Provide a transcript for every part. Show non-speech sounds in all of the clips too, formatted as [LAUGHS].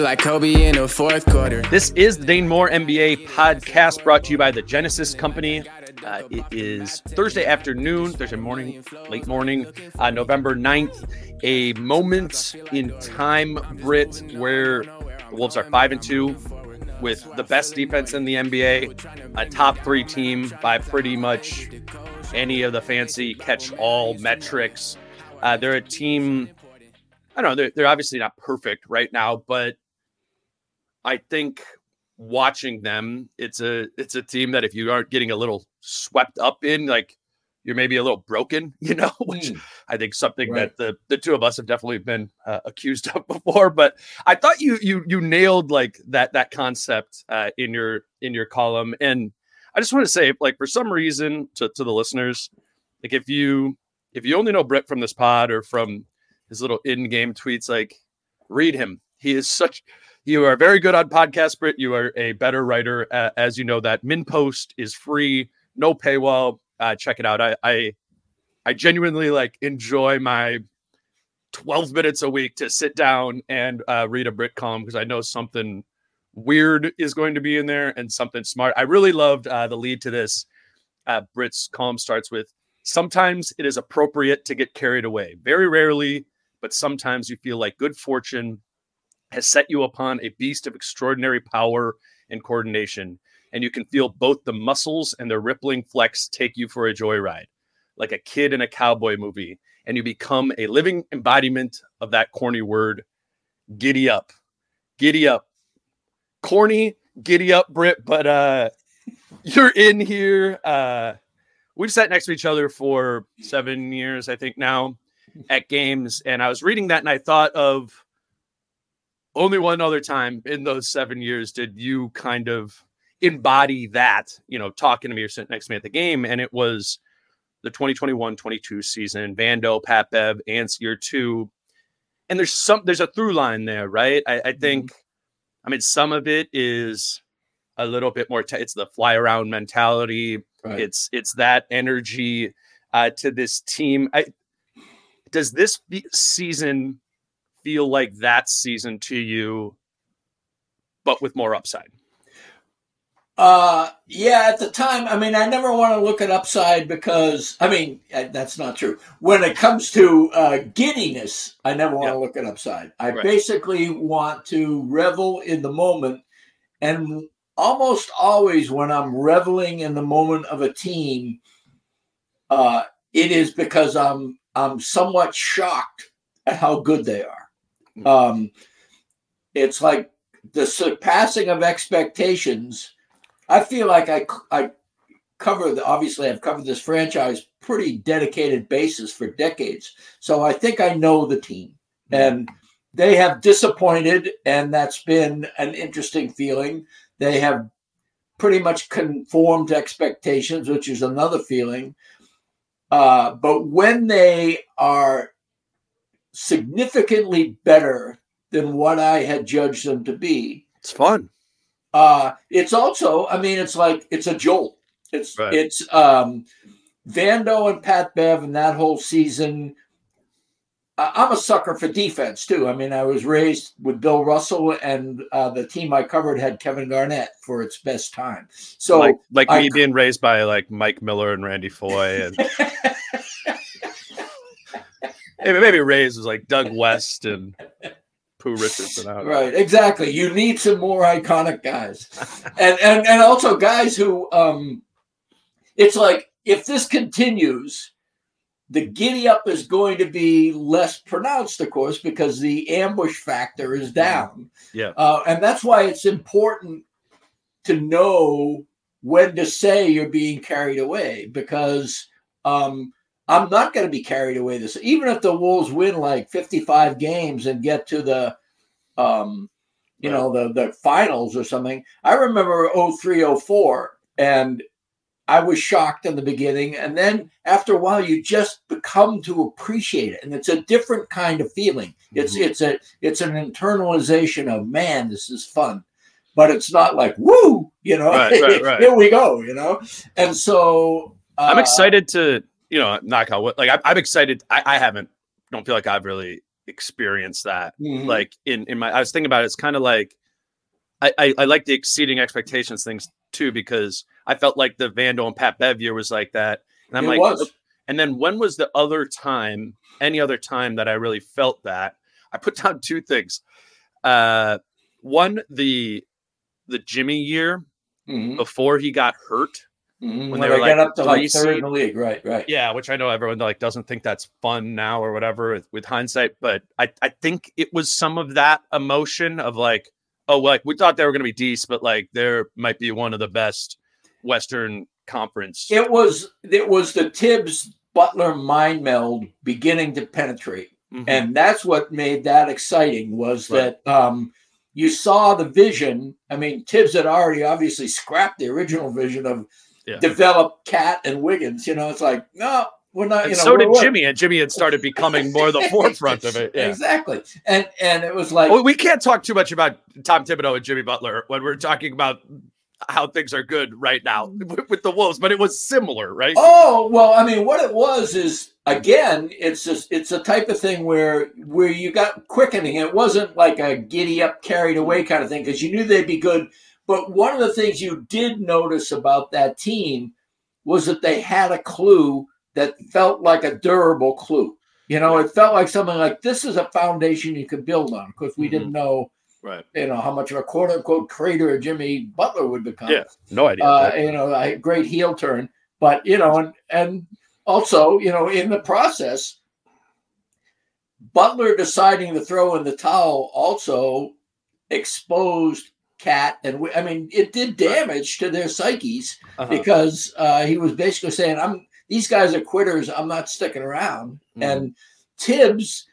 Like Kobe in the fourth quarter. This is the Dane Moore NBA podcast brought to you by the Genesis Company. Uh, it is Thursday afternoon, Thursday morning, late morning, uh, November 9th. A moment in time, Britt, where the Wolves are 5 and 2 with the best defense in the NBA, a top three team by pretty much any of the fancy catch all metrics. Uh, they're a team I don't know. They're, they're obviously not perfect right now, but I think watching them, it's a it's a team that if you aren't getting a little swept up in, like you're maybe a little broken, [LAUGHS] you know, which mm. I think something right. that the the two of us have definitely been uh, accused of [LAUGHS] before. But I thought you you you nailed like that that concept uh, in your in your column, and I just want to say, like for some reason, to to the listeners, like if you if you only know Britt from this pod or from his little in-game tweets, like read him. He is such you are very good on podcast, Britt. You are a better writer, uh, as you know. That MinnPost is free, no paywall. Uh, check it out. I, I, I genuinely like enjoy my 12 minutes a week to sit down and uh, read a Britt column because I know something weird is going to be in there and something smart. I really loved uh, the lead to this. Uh, Britt's column starts with Sometimes it is appropriate to get carried away. Very rarely, but sometimes you feel like good fortune has set you upon a beast of extraordinary power and coordination, and you can feel both the muscles and the rippling flex take you for a joyride, like a kid in a cowboy movie, and you become a living embodiment of that corny word, giddy up. Giddy up. Corny, giddy up, Britt, but uh you're in here. Uh we've sat next to each other for seven years, I think now, at games, and I was reading that and I thought of only one other time in those seven years did you kind of embody that, you know, talking to me or sitting next to me at the game. And it was the 2021 22 season, Vando, Pat Bev, Ants year two. And there's some, there's a through line there, right? I, I think, mm-hmm. I mean, some of it is a little bit more, t- it's the fly around mentality. Right. It's, it's that energy uh, to this team. I, does this season feel like that season to you, but with more upside? Uh, yeah, at the time, I mean, I never want to look at upside because, I mean, that's not true. When it comes to uh, giddiness, I never want to look at upside. I right. basically want to revel in the moment. And almost always, when I'm reveling in the moment of a team, uh, it is because I'm I'm somewhat shocked at how good they are. Um, it's like the surpassing of expectations. I feel like I I cover the obviously I've covered this franchise pretty dedicated basis for decades. So I think I know the team and they have disappointed and that's been an interesting feeling. They have pretty much conformed to expectations, which is another feeling. Uh, but when they are significantly better than what I had judged them to be. It's fun. Uh, it's also, I mean, it's like it's a jolt. It's right. it's um, Vando and Pat Bev and that whole season. I- I'm a sucker for defense too. I mean, I was raised with Bill Russell, and uh, the team I covered had Kevin Garnett for its best time. So, like like I- me being raised by like Mike Miller and Randy Foye and [LAUGHS] maybe, Rays was like Doug West and Pooh Richardson. I right, exactly. You need some more iconic guys, and and and also guys who um, it's like if this continues, the giddy up is going to be less pronounced, of course, because the ambush factor is down. Yeah. uh, and that's why it's important to know when to say you're being carried away because um, I'm not going to be carried away this even if the Wolves win like 55 games and get to the um, you know the the finals or something. I remember 03 04 and I was shocked in the beginning and then after a while you just become to appreciate it and it's a different kind of feeling. It's Mhm. it's a it's an internalization of man this is fun. But it's not like woo, you know. Right, [LAUGHS] right, right. Here we go, you know. And so I'm uh, excited to you know knock on wood. Like I'm, I'm excited. I, I haven't don't feel like I've really experienced that. mhm. Like in in my I was thinking about it. It's kind of like I, I I like the exceeding expectations things too because I felt like the Vando and Pat Bev year was like that, and I'm It like, was. and then when was the other time, any other time that I really felt that? I put down two things. Uh, one the the Jimmy year Mhm, before he got hurt. Mhm. when when they they, were, get like, up to three like third in the league, right? Right. Yeah, which I know everyone like doesn't think that's fun now or whatever with, with hindsight, but I, I think it was some of that emotion of like, oh, like we thought they were going to be decent, but like there might be one of the best Western Conference. It was it was the Thibs Butler mind meld beginning to penetrate, Mhm. and that's what made that exciting. Was Right. that um, you saw the vision? I mean, Thibs had already obviously scrapped the original vision of Yeah. develop KAT and Wiggins. You know, it's like no, we're not. and you know, so did Jimmy, and Jimmy had started becoming more the forefront of it. Yeah. Exactly, and and it was like Well, we can't talk too much about Tom Thibodeau and Jimmy Butler when we're talking about how things are good right now with, with the Wolves, but it was similar, right? Oh well, I mean, what it was is again, it's just it's a type of thing where where you got quickening. It wasn't like a giddy up, carried away kind of thing because you knew they'd be good. But one of the things you did notice about that team was that they had a clue that felt like a durable clue. You know, it felt like something like this is a foundation you could build on because we Mhm. didn't know, Right. you know, how much of a quote unquote crater Jimmy Butler would become Yeah. No idea. uh, you know, a great heel turn. But you know, and and also, you know, in the process, Butler deciding to throw in the towel also exposed KAT, and I mean, it did damage to their psyches Uh-huh. because uh, he was basically saying, "I'm these guys are quitters. I'm not sticking around." Mhm. And Thibs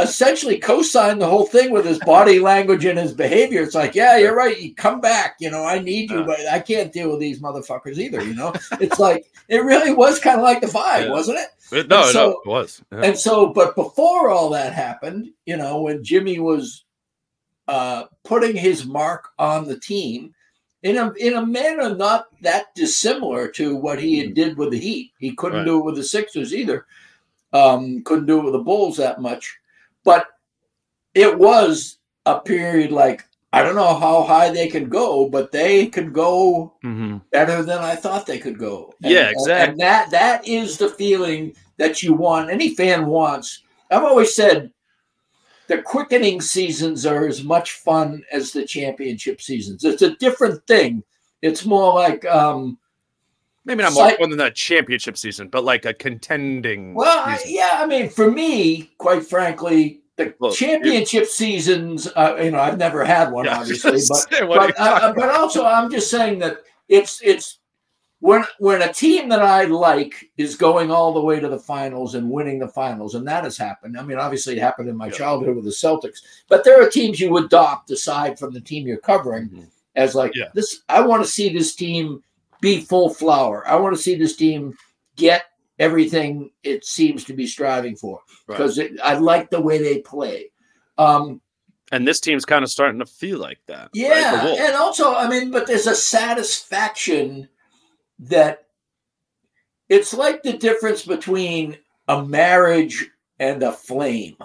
essentially co-signed the whole thing with his body [LAUGHS] language and his behavior. It's like, yeah, you're right. You come back. You know, I need you, but I can't deal with these motherfuckers either. You know, it's like it really was kind of like the vibe, Yeah. wasn't it? But no, so- no, it was. Yeah. And so, but before all that happened, you know, when Jimmy was uh, putting his mark on the team in a in a manner not that dissimilar to what he had did with the Heat. He couldn't Right. do it with the Sixers either. Um, couldn't do it with the Bulls that much, but it was a period like I don't know how high they can go, but they could go Mhm. better than I thought they could go. And- Yeah, exactly. And that that is the feeling that you want. Any fan wants. I've always said the quickening seasons are as much fun as the championship seasons. It's a different thing. It's more like um Maybe not more Psych- fun than that championship season, but like a contending. well, I, yeah, I mean for me, quite frankly, the Well, championship seasons, uh, you know, I've never had one [LAUGHS] Yeah, obviously, but say, what are you but, uh, but also I'm just saying that it's it's when when a team that I like is going all the way to the finals and winning the finals, and that has happened. I mean, obviously it happened in my Yeah. childhood with the Celtics, but there are teams you adopt aside from the team you're covering Mhm. as like Yeah. this. I want to see this team be full flower. I want to see this team get everything it seems to be striving for Right. because I like the way they play. Um, and this team's kind of starting to feel like that. yeah, Wolves. and also, I mean, but there's a satisfaction that it's like the difference between a marriage and a flame.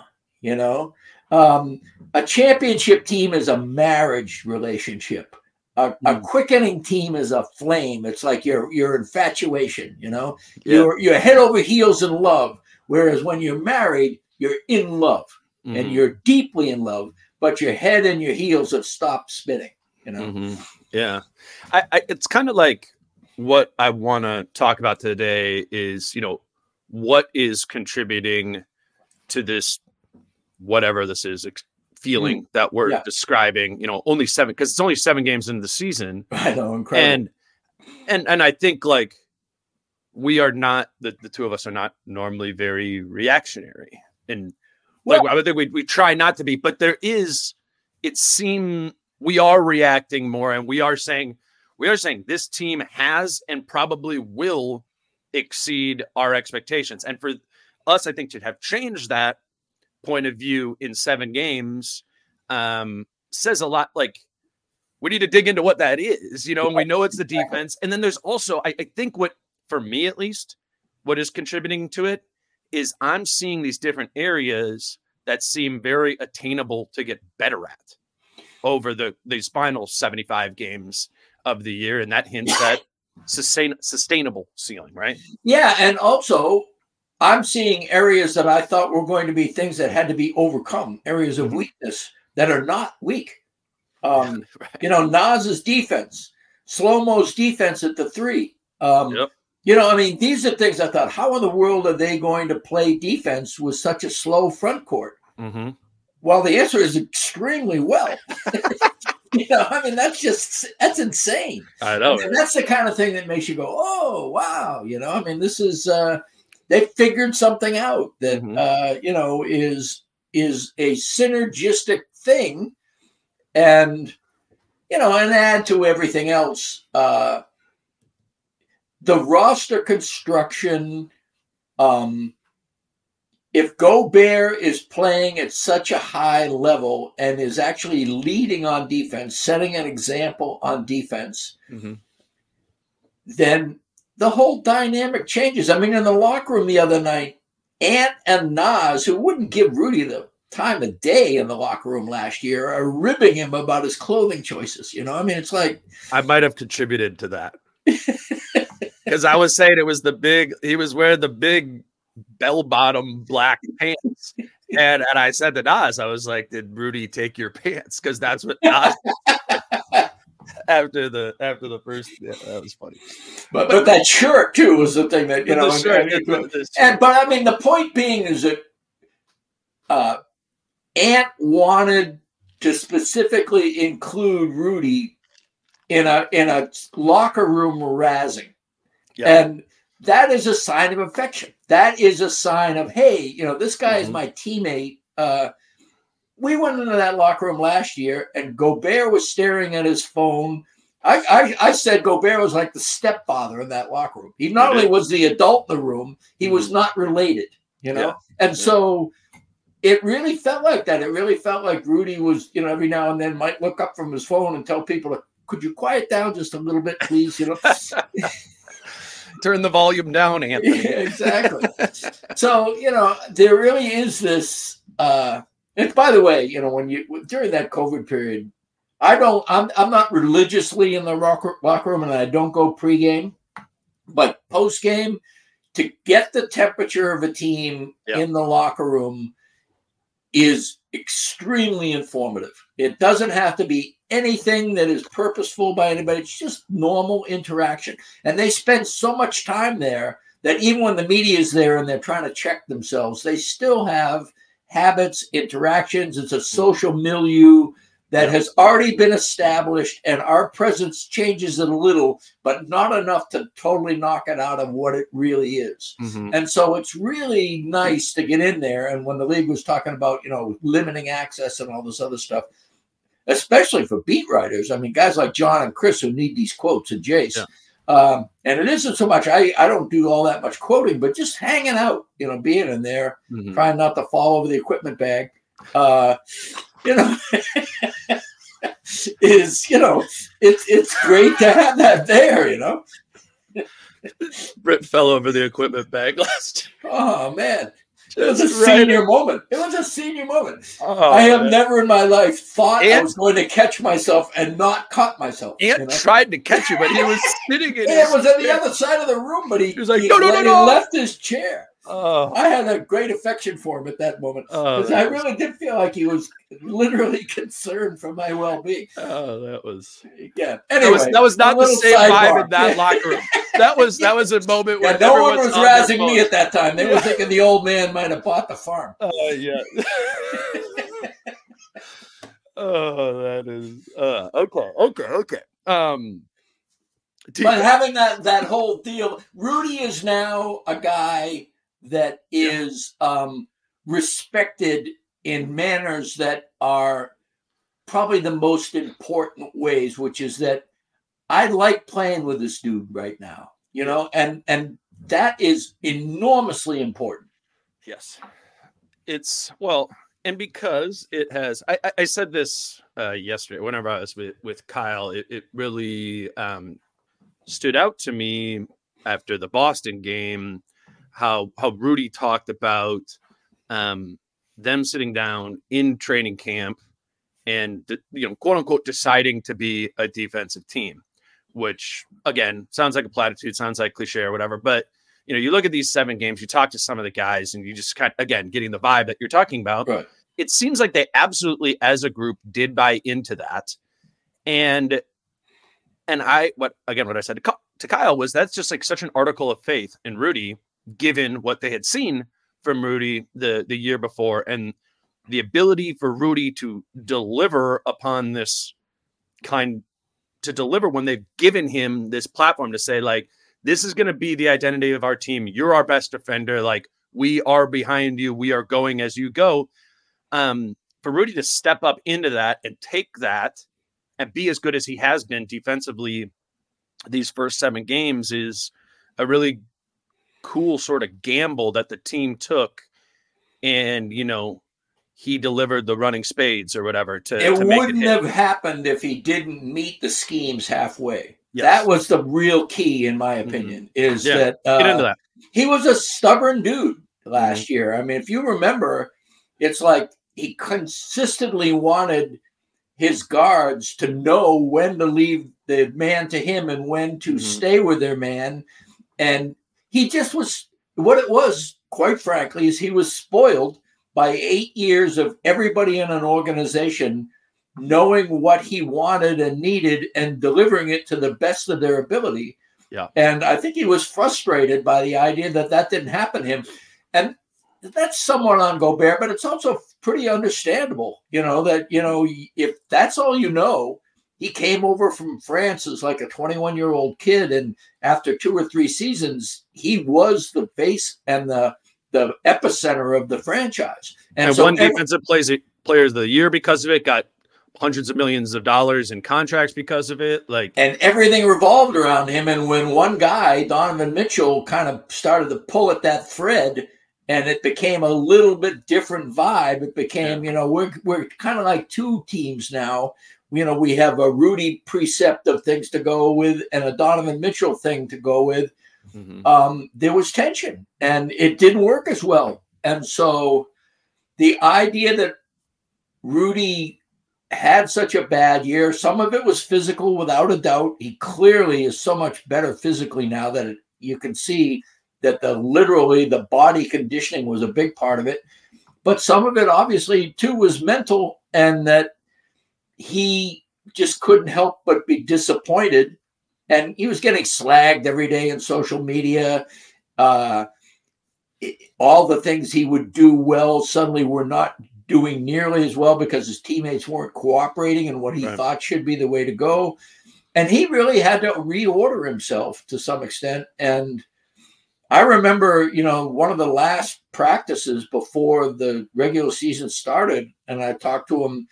You know, um, a championship team is a marriage relationship. A, a, Mm. quickening team is a flame. It's like your your infatuation. You know, Yeah. you're you're head over heels in love. Whereas when you're married, you're in love and Mhm. you're deeply in love, but your head and your heels have stopped spinning. You know, Mhm. Yeah, I, I it's kind of like what I want to talk about today is you know what is contributing to this whatever this is ex- feeling that we're Mm. Yeah. describing. You know, only seven because it's only seven games into the season, [LAUGHS] I know, incredible. and and and I think like we are not the, the two of us are not normally very reactionary and like I would think we we try not to be, but there is it seem we are reacting more and we are saying we are saying this team has and probably will exceed our expectations. And for us, I think to have changed that point of view in seven games um says a lot like we need to dig into what that is, you know, and we know it's the defense. And then there's also, I, I think what, for me at least, what is contributing to it is I'm seeing these different areas that seem very attainable to get better at over the these final 75 games of the year. And that hints at sustain, sustainable ceiling, right? Yeah, and also I'm seeing areas that I thought were going to be things that had to be overcome, areas of Mhm. weakness that are not weak. Um, [LAUGHS] right. you know, Nas's defense, Slow Mo's defense at the three. Um, Yep. You know, I mean, these are things I thought, how in the world are they going to play defense with such a slow front court? hmm Well, the answer is extremely well. [LAUGHS] know, I mean, that's just that's insane. I know. And that's the kind of thing that makes you go, "Oh, wow!" You know, I mean, this is uh, they figured something out that Mhm. uh, you know is is a synergistic thing, and you know, and add to everything else, uh, the roster construction. Um, if Gobert is playing at such a high level and is actually leading on defense, setting an example on defense, Mhm. then the whole dynamic changes. I mean, in the locker room the other night, Ant and Nas, who wouldn't give Rudy the time of day in the locker room last year, are ribbing him about his clothing choices. You know, I mean, it's like, I might have contributed to that. [LAUGHS] Because I was saying it was the big, he was wearing the big bell bottom black [LAUGHS] pants. And and I said to Nas, I was like, Did Rudy take your [LAUGHS] pants? Because that's what Nas after the after the first yeah, that was funny. but, but that shirt too was the thing that, you know, The and- shirt, and- the- the- And but I mean, the point being is that uh, Ant wanted to specifically include Rudy in a in a locker room razzing, yeah. and that is a sign of affection. That is a sign of hey, you know, this guy is Mhm. my teammate. Uh, we went into that locker room last year, and Gobert was staring at his phone. I, I, I said Gobert was like the stepfather in that locker room. He not only was the adult in the room, he was not related, you know? Yeah. And Yeah. so it really felt like that. It really felt like Rudy was, you know, every now and then might look up from his phone and tell people, could you quiet down just a little bit, please? You know? [LAUGHS] Turn the volume down, [LAUGHS] yeah, Anthony. exactly. so, you know, there really is this uh and by the way, you know, when you during that COVID period, I don't I'm I'm not religiously in the locker, locker room and I don't go pregame, but postgame to get the temperature of a team Yeah. in the locker room is extremely informative. It doesn't have to be anything that is purposeful by anybody. It's just normal interaction. And they spend so much time there that even when the media is there and they're trying to check themselves, they still have habits, interactions. It's a social milieu that has already been established, and our presence changes it a little, but not enough to totally knock it out of what it really is. Mhm. And so it's really nice to get in there. And when the league was talking about, you know, limiting access and all this other stuff, especially for beat writers, I mean, guys like John and Chris who need these quotes and Jace. Yeah. Um, and it isn't so much, I, I don't do all that much quoting, but just hanging out, you know, being in there, Mhm. trying not to fall over the equipment bag. Uh, you know, [LAUGHS] is, you know, it's, it's great to have that there, you know? [LAUGHS] Britt fell over the equipment bag last Oh man. It was a Just right- senior moment. It was a senior moment. Oh, I have man. never in my life thought I was going to catch myself and not caught myself. you Ant know? tried to catch you, but he was [LAUGHS] sitting in. Yeah, his it was on the other side of the room, but he, He was like, he- "No, no, no, no." He left his chair. Oh, I had a great affection for him at that moment. oh, 'Cause I that was- really did feel like he was literally [LAUGHS] concerned for my well-being. oh, that was. Yeah. That Anyway, was that was not the little same vibe sidebar. in that locker room. [LAUGHS] That was that was a moment Yeah, where no one was on razzing me at that time. They were thinking the old man might have bought the farm. [LAUGHS] Oh yeah. oh, that is uh, okay, okay, okay. Um, do- But having that that whole deal, Rudy is now a guy that is um, respected in manners that are probably the most important ways, which is that I like playing with this dude right now, you know, and and that is enormously important. Yes. It's well, and because it has I, I- said this uh yesterday whenever I was with, with Kyle, it, it really um stood out to me after the Boston game how how Rudy talked about um them sitting down in training camp and you know quote unquote deciding to be a defensive team which again sounds like a platitude sounds like cliche or whatever but you know, you look at these seven games, you talk to some of the guys, and you just kind of, again, getting the vibe that you're talking about. Right. It seems like they absolutely, as a group, did buy into that. And, and I, what, again, what I said to, to Kyle was that's just like such an article of faith in Rudy, given what they had seen from Rudy the, the year before and the ability for Rudy to deliver upon this kind, to deliver when they've given him this platform to say, like, this is going to be the identity of our team. You're our best defender. Like we are behind you. We are going as you go. Um, for Rudy to step up into that and take that and be as good as he has been defensively these first seven games is a really cool sort of gamble that the team took. And, you know, he delivered the running spades or whatever to, It to wouldn't it have happened if he didn't meet the schemes halfway. Yes. That was the real key, in my opinion, is Yeah. that uh, Get into that. he was a stubborn dude last Mm-hmm. year. I mean, if you remember, it's like he consistently wanted his guards to know when to leave the man to him and when to Mhm. stay with their man. And he just was what it was, quite frankly, is he was spoiled by eight years of everybody in an organization knowing what he wanted and needed and delivering it to the best of their ability. Yeah. And I think he was frustrated by the idea that that didn't happen to him. And that's somewhat on Gobert, but it's also pretty understandable, you know, that, you know, if that's all you know, he came over from France as like a 21 year old kid. And after two or three seasons, he was the face and the, the epicenter of the franchise. And, so one every- defensive plays players of the year because of it got hundreds of millions of dollars in contracts because of it. Like, and everything revolved around him. And when one guy, Donovan Mitchell, kind of started to pull at that thread, and it became a little bit different vibe. It became, you know, we're we're kind of like two teams now. You know, we have a Rudy precept of things to go with and a Donovan Mitchell thing to go with. Mhm. Um, there was tension, and it didn't work as well. And so, the idea that Rudy had such a bad year. Some of it was physical, without a doubt. He clearly is so much better physically now that it, you can see that the literally the body conditioning was a big part of it. But some of it, obviously, too, was mental, and that he just couldn't help but be disappointed. And he was getting slagged every day in social media. Uh, all the things he would do well suddenly were not doing nearly as well because his teammates weren't cooperating in what he Right. thought should be the way to go. And he really had to reorder himself to some extent. And I remember, you know, one of the last practices before the regular season started, and I talked to him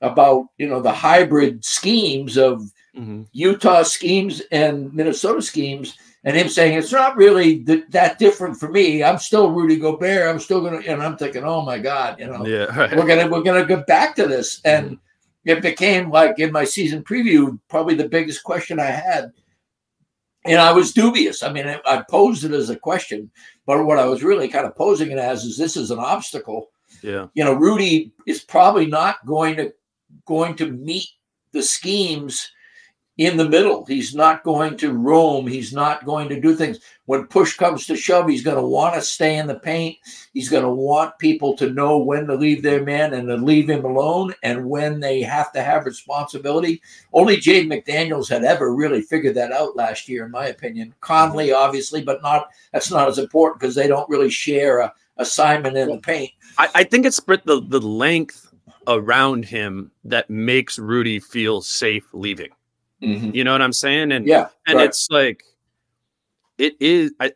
about, you know, the hybrid schemes of Mhm. Utah schemes and Minnesota schemes, and him saying it's not really th- that different for me. I'm still Rudy Gobert. I'm still gonna, and I'm thinking, oh my god, you know, Yeah. Right. we're gonna we're gonna go back to this, and it became like in my season preview, probably the biggest question I had. and I was dubious. I mean, I, I posed it as a question, but what I was really kind of posing it as is this is an obstacle. Yeah. You know, Rudy is probably not going to going to meet the schemes in the middle. He's not going to roam. He's not going to do things. When push comes to shove, he's going to want to stay in the paint. He's going to want people to know when to leave their man and to leave him alone and when they have to have responsibility. Only Jaden McDaniels had ever really figured that out last year, in my opinion. Conley, obviously, but not that's not as important because they don't really share a assignment in the paint. I, I think it's the the length around him that makes Rudy feel safe leaving. Mhm. You know what I'm saying? And Yeah, and right. it's like it is I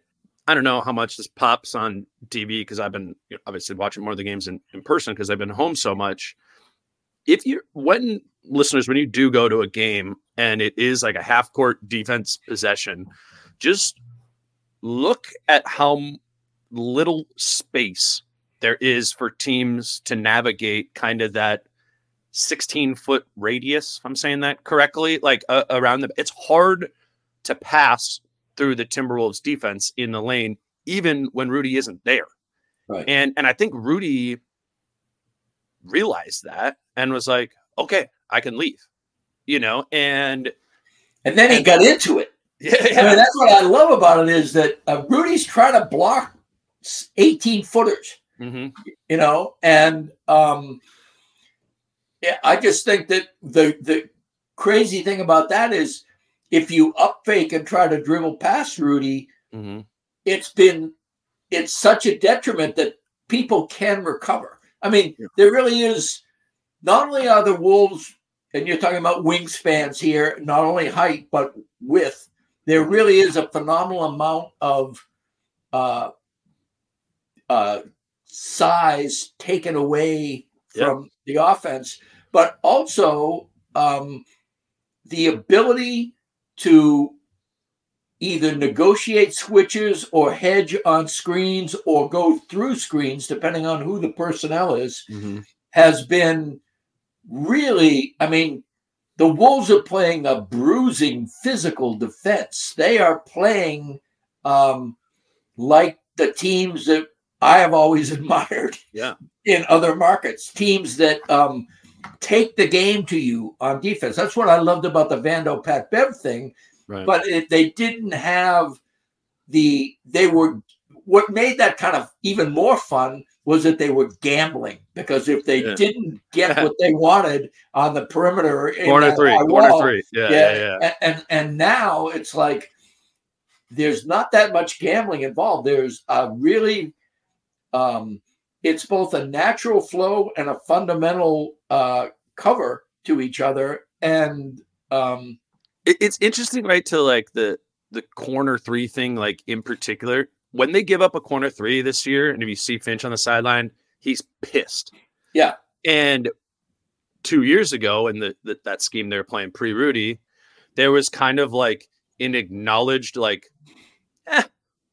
I don't know how much this pops on TV because I've been you know, obviously watching more of the games in, in person because I've been home so much. If you when listeners, when you do go to a game and it is like a half court defense possession, just look at how little space there is for teams to navigate kind of that 16 foot radius if i'm saying that correctly like uh, around the it's hard to pass through the timberwolves defense in the lane even when rudy isn't there Right. and and i think rudy realized that and was like okay i can leave you know and and then he got into it. [LAUGHS] yeah, I mean, that's what I love about it is that uh, Rudy's trying to block 18 footers. Mhm. you know and um yeah i just think that the the crazy thing about that is if you up fake and try to dribble past rudy Mhm. it's been it's such a detriment that people can recover i mean Yeah. there really is not only are the wolves and you're talking about wingspans here not only height but width there really is a phenomenal amount of uh uh size taken away Yeah. from the offense, but also um, the ability to either negotiate switches or hedge on screens or go through screens, depending on who the personnel is, Mhm. has been really, I mean, the Wolves are playing a bruising physical defense. They are playing um, like the teams that I have always [LAUGHS] admired yeah in other markets, teams that um, take the game to you on defense. That's what I loved about the Vando Pat Bev thing. right But if they didn't have the, they were, what made that kind of even more fun was that they were gambling because if they Yeah. didn't get [LAUGHS] what they wanted on the perimeter, corner three high corner three yeah yeah, yeah yeah, And, and and now it's like there's not that much gambling involved. There's a really um it's both a natural flow and a fundamental uh cover to each other. And um it, it's interesting, right? To like the the corner three thing, like in particular, when they give up a corner three this year, and if you see Finch on the sideline, he's pissed. Yeah. And two years ago, in the, the that scheme they were playing pre Rudy, there was kind of like an acknowledged like, eh,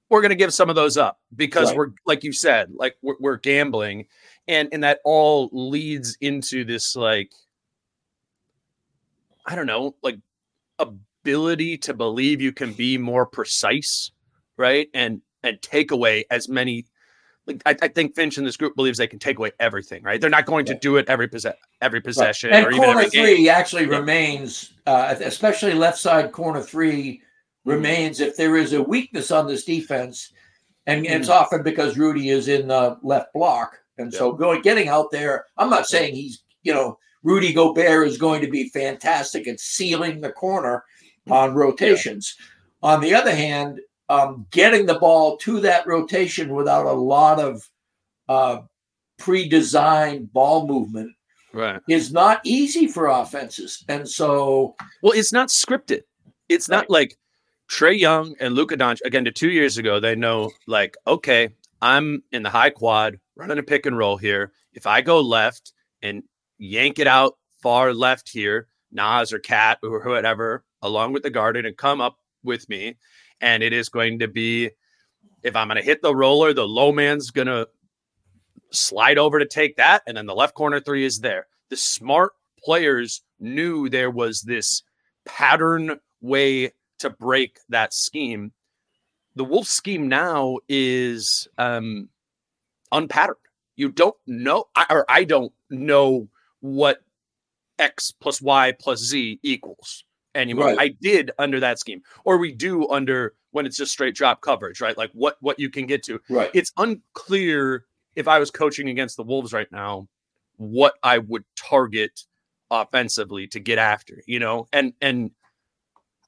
we're gonna give some of those up because Right. we're like you said, like we're, we're gambling, and and that all leads into this like, I don't know, like ability to believe you can be more precise, right? And and take away as many. Like I, I think Finch and this group believes they can take away everything, right? They're not going to do it every possess every possession and or even corner every game. three actually Yeah. remains uh especially left side corner three remains if there is a weakness on this defense, and it's Mm-hmm. often because Rudy is in the left block, and so going getting out there. I'm not saying he's you know Rudy Gobert is going to be fantastic at sealing the corner on rotations. On the other hand, um, getting the ball to that rotation without a lot of uh, pre-designed ball movement Right. is not easy for offenses, and so Well, it's not scripted. It's not like Trae Young and Luka Doncic. Again, to two years ago, they know like, okay, I'm in the high quad running a pick and roll here. If I go left and yank it out far left here, Nas or KAT or whatever, along with the guardian, and come up with me, and it is going to be if I'm going to hit the roller, the low man's going to slide over to take that, and then the left corner three is there. The smart players knew there was this pattern way to break that scheme. The Wolf scheme now is um, unpatterned. You don't know, or I don't know what X plus Y plus Z equals anymore. Right. I did under that scheme, or we do under when it's just straight drop coverage, right? Like what what you can get to. Right. It's unclear if I was coaching against the Wolves right now, what I would target offensively to get after, you know, and and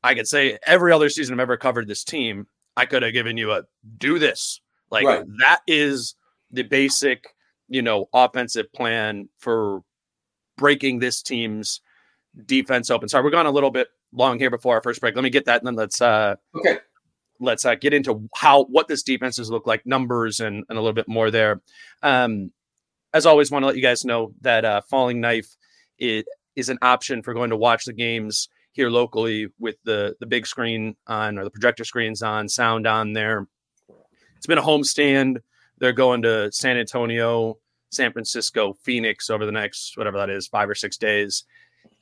I could say every other season I've ever covered this team, I could have given you a do this. Like right. that is the basic, you know, offensive plan for breaking this team's defense open. Sorry, we're going a little bit long here before our first break. Let me get that and then let's uh okay. Let's uh, get into how what this defenses look like, numbers and, and a little bit more there. Um, as always, want to let you guys know that uh, Falling Knife it is an option for going to watch the games here locally with the the big screen on or the projector screens on, sound on there. It's been a homestand. They're going to San Antonio, San Francisco, Phoenix over the next whatever that is, five or six days.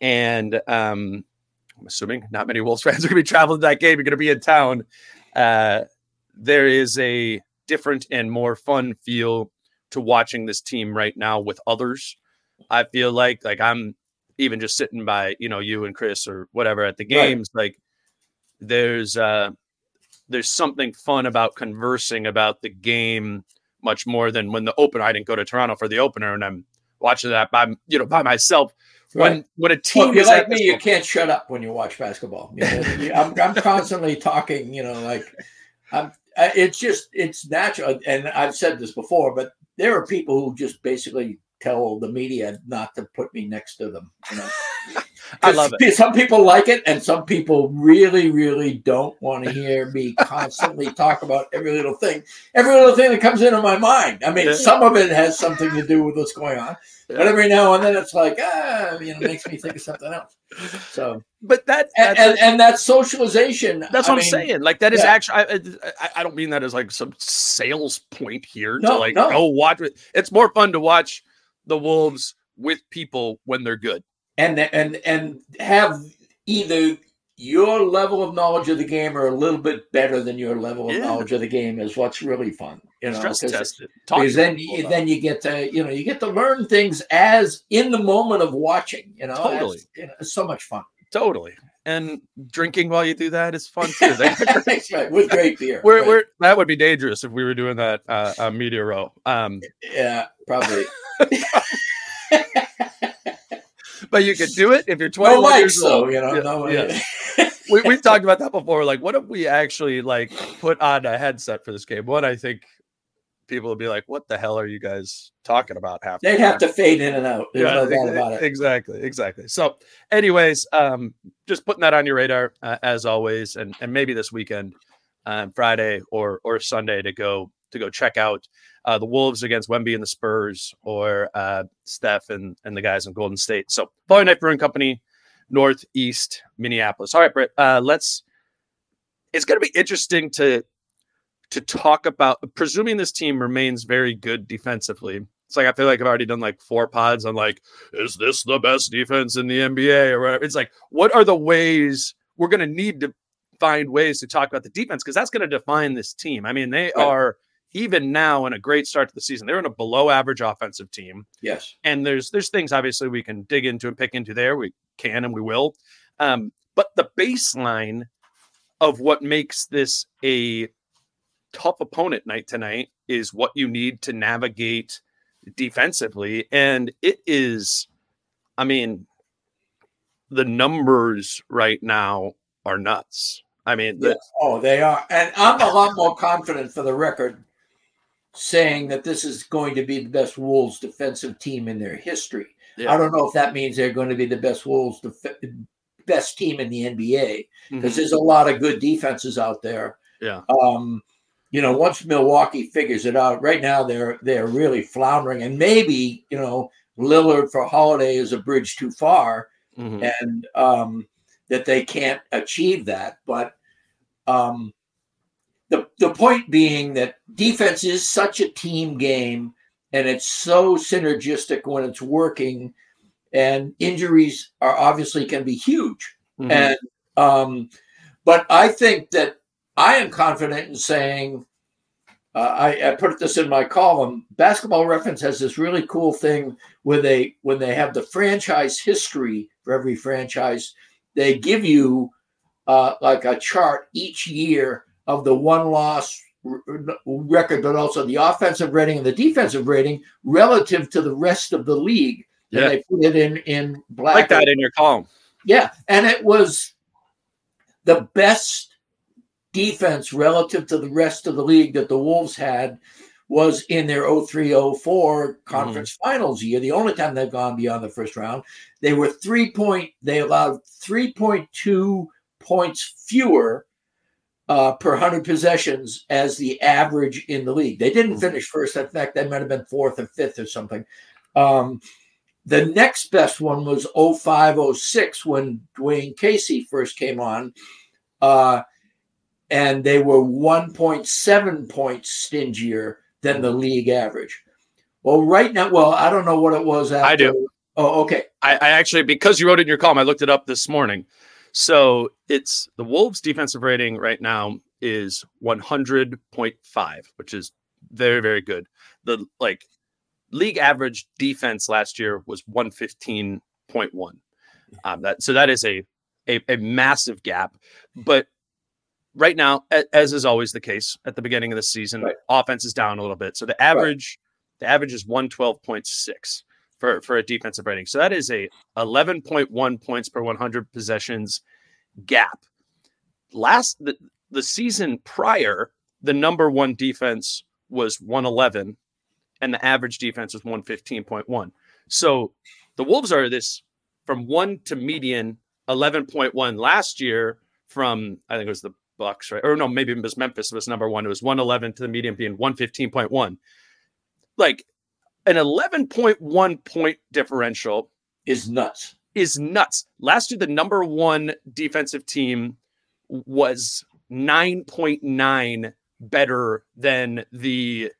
And um, I'm assuming not many Wolves [LAUGHS] fans are going to be traveling to that game. You're going to be in town. Uh, there is a different and more fun feel to watching this team right now with others. I feel like like I'm even just sitting by you know you and Chris or whatever at the games right. like there's uh there's something fun about conversing about the game much more than when the opener I didn't go to Toronto for the opener and I'm watching that by you know by myself right. when when a team well, if you're like me you can't shut up when you watch basketball you know, [LAUGHS] I'm, I'm constantly talking you know like I'm it's just it's natural and I've said this before but there are people who just basically tell the media not to put me next to them. You know? I love it. [LAUGHS] Some people like it, and some people really, really don't want to hear me constantly talk about every little thing, every little thing that comes into my mind. I mean, yeah. some of it has something to do with what's going on, yeah. but every now and then it's like, ah, you know, makes me think of something else. So, but that and, and, and, that socialization. That's what I am saying. Like that is yeah. actually. I, I, I, don't mean that as like some sales point here no, to like no. oh watch it. It's more fun to watch the Wolves with people when they're good. And and and have either your level of knowledge of the game or a little bit better than your level of yeah. knowledge of the game is what's really fun. You know, Stress tested. because then you, then you get to you know you get to learn things as in the moment of watching. You know, totally. As, you know, it's so much fun. Totally. And drinking while you do that is fun too. [LAUGHS] [LAUGHS] That's right, with great beer. We're, right. we're, that would be dangerous if we were doing that uh, on Media Row. Um, yeah, probably. [LAUGHS] but you could do it if you're 20 no years old. you know, yeah, no yeah. we, [LAUGHS] we've talked about that before. Like, what if we actually like put on a headset for this game? One, I think people would be like, "What the hell are you guys talking about?" Half they'd have to fade in and out. There's yeah, no doubt about it. Exactly, exactly. So, anyways, um, just putting that on your radar uh, as always, and and maybe this weekend, um, Friday or or Sunday to go to go check out uh, the Wolves against Wemby and the Spurs, or uh, Steph and, and the guys in Golden State. So, Falling Knife Brewing Company, Northeast Minneapolis. All right, Britt, uh, let's. It's going to be interesting to to talk about, presuming this team remains very good defensively. It's like I feel like I've already done like four pods on like, is this the best defense in the NBA or whatever? It's like, what are the ways we're going to need to find ways to talk about the defense because that's going to define this team. I mean, they right. are even now in a great start to the season. They're in a below average offensive team. Yes. And there's there's things obviously we can dig into and pick into there. We can and we will. Um, but the baseline of what makes this a tough opponent night to night is what you need to navigate defensively. And it is, I mean, the numbers right now are nuts. I mean, the, yes. oh, they are. And I'm a lot more confident for the record saying that this is going to be the best Wolves defensive team in their history. Yeah. I don't know if that means they're going to be the best Wolves def- best team in the NBA because mm-hmm. there's a lot of good defenses out there. Yeah. Um, you know, once Milwaukee figures it out, right now they're they're really floundering, and maybe you know Lillard for Holiday is a bridge too far, mm-hmm. and um, that they can't achieve that. But um, the point being that defense is such a team game and it's so synergistic when it's working and injuries are obviously can be huge mm-hmm. and um, but I think that I am confident in saying. Uh, I, I put this in my column. Basketball Reference has this really cool thing where they when they have the franchise history for every franchise, they give you uh, like a chart each year of the one loss record, but also the offensive rating and the defensive rating relative to the rest of the league. Yeah. And they put it in in black. like that in your column. Yeah, and it was the best defense relative to the rest of the league that the Wolves had was in their 0304 conference mm-hmm. finals year. The only time they've gone beyond the first round. They were three point, they allowed 3.2 points fewer uh, per 100 possessions as the average in the league. They didn't finish first. In fact, they might have been fourth or fifth or something. Um, the next best one was 0506 when Dwane Casey first came on. Uh, and they were 1.7 points stingier than the league average. Well, right now, well, I don't know what it was. After. I do. Oh, okay. I, I actually, because you wrote it in your column, I looked it up this morning. So it's the Wolves' defensive rating right now is 100.5, which is very, very good. The like league average defense last year was 115.1. Um, that so that is a, a a massive gap. But right now, as is always the case at the beginning of the season, Right. offense is down a little bit. So the average the average is 112.6 for for a defensive rating. So that is a 11.1 points per 100 possessions gap. Last the, the season prior, the number one defense was 111 and the average defense was 115.1. So the Wolves are this from one to median 11.1 last year from I think it was the Bucks, right? Or no, maybe it was Memphis was number one. It was 111 to the median being 115.1. Like an 11.1 point differential Is nuts. is nuts. Last year, the number one defensive team was 9.9 better than the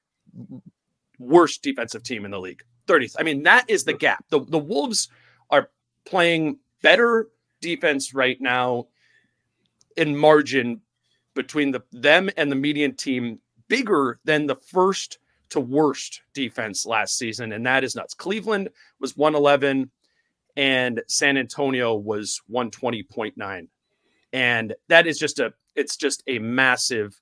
worst defensive team in the league. 30th. I mean, that is the gap. The, the Wolves are playing better defense right now in margin between the them and the median team bigger than the first to worst defense last season and that is nuts. Cleveland was 111 and San Antonio was 120.9. And that is just a it's just a massive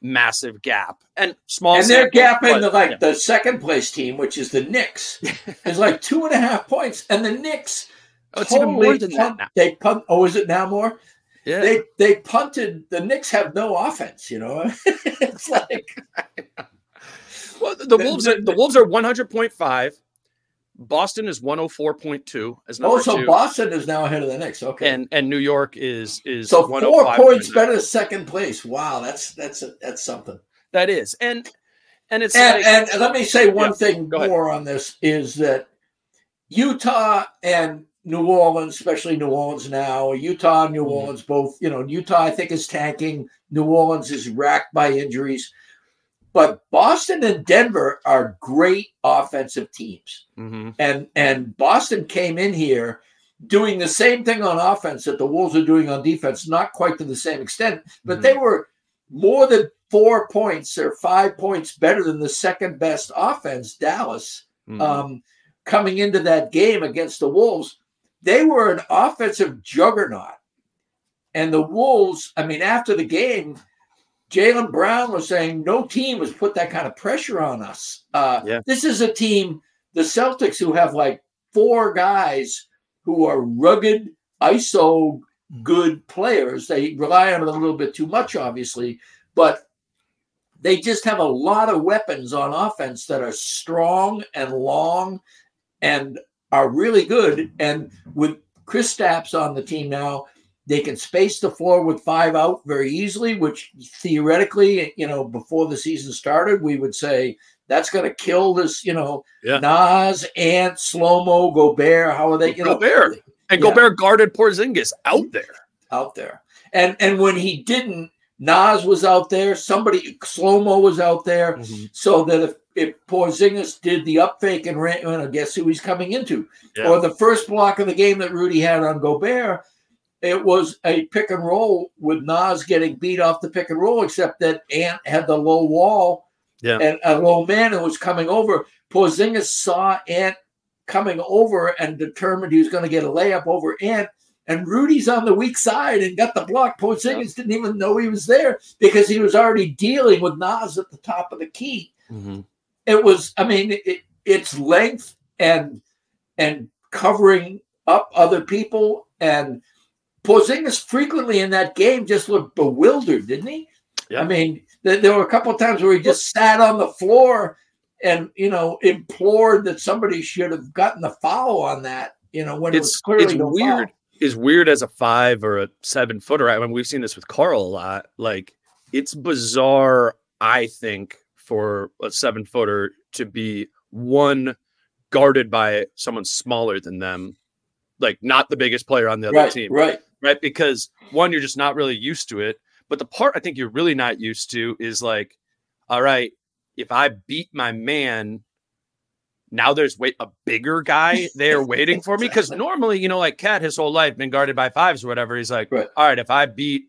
massive gap. And small and they're sample, gapping the like yeah. the second place team, which is the Knicks, [LAUGHS] is like two and a half points, and the Knicks. Oh, it's even more totally than that now. They punt. Oh, is it now more? Yeah. They they punted. The Knicks have no offense. You know, [LAUGHS] it's like [LAUGHS] Well, the, the Wolves are the Wolves are 100.5. Boston is 104.2 as number oh, so two. Boston is now ahead of the Knicks. Okay, and and New York is is so four points better than second place. Wow, that's that's that's something. That is. And and it's And, like, and let me say one Yeah, thing more on this is that Utah and New Orleans, especially New Orleans now, Utah and New Mhm. Orleans both, you know, Utah I think is tanking. New Orleans is racked by injuries. But Boston and Denver are great offensive teams. Mhm. And and Boston came in here doing the same thing on offense that the Wolves are doing on defense, not quite to the same extent, but Mhm. they were more than four points or five points better than the second best offense, Dallas, Mhm. um, coming into that game against the Wolves. They were an offensive juggernaut. And the Wolves, I mean, after the game, Jaylen Brown was saying no team has put that kind of pressure on us. Uh, Yeah. This is a team, the Celtics, who have like four guys who are rugged, ISO good players. They rely on it a little bit too much, obviously, but they just have a lot of weapons on offense that are strong and long and are really good. And with Kristaps on the team now, they can space the floor with five out very easily, which theoretically, you know, before the season started, we would say that's going to kill this, you know, Yeah. Naz, Ant, Slow Mo, Gobert. How are they, you know, Gobert. And Yeah. Gobert guarded Porzingis out there. out there. And and when he didn't, Naz was out there. Somebody Slow Mo was out there. Mm-hmm. So that if, if Porzingis did the up fake and ran, well, guess who he's coming into? Yeah. Or the first block of the game that Rudy had on Gobert, it was a pick and roll with Naz getting beat off the pick and roll, except that Ant had the low wall Yeah. and a low man who was coming over. Porzingis saw Ant coming over and determined he was going to get a layup over Ant. And Rudy's on the weak side and got the block. Porzingis didn't even know he was there because he was already dealing with Naz at the top of the key Mhm. it was i mean it, its length and and covering up other people and Porzingis frequently in that game just looked bewildered didn't he Yeah. i mean th- there were a couple of times where he just sat on the floor and you know implored that somebody should have gotten the foul on that you know when it was It's clearly it's no weird. foul. Is weird as a five or a seven footer. I mean, we've seen this with Karl a lot. Like it's bizarre. I think for a seven footer to be one guarded by someone smaller than them, like not the biggest player on the other right team, right right? Because one, you're just not really used to it. But the part I think you're really not used to is like, all right, if I beat my man, now there's wait a bigger guy [LAUGHS] there waiting for me. Because normally, you know, like KAT his whole life been guarded by fives or whatever. He's like, Right. all right, if I beat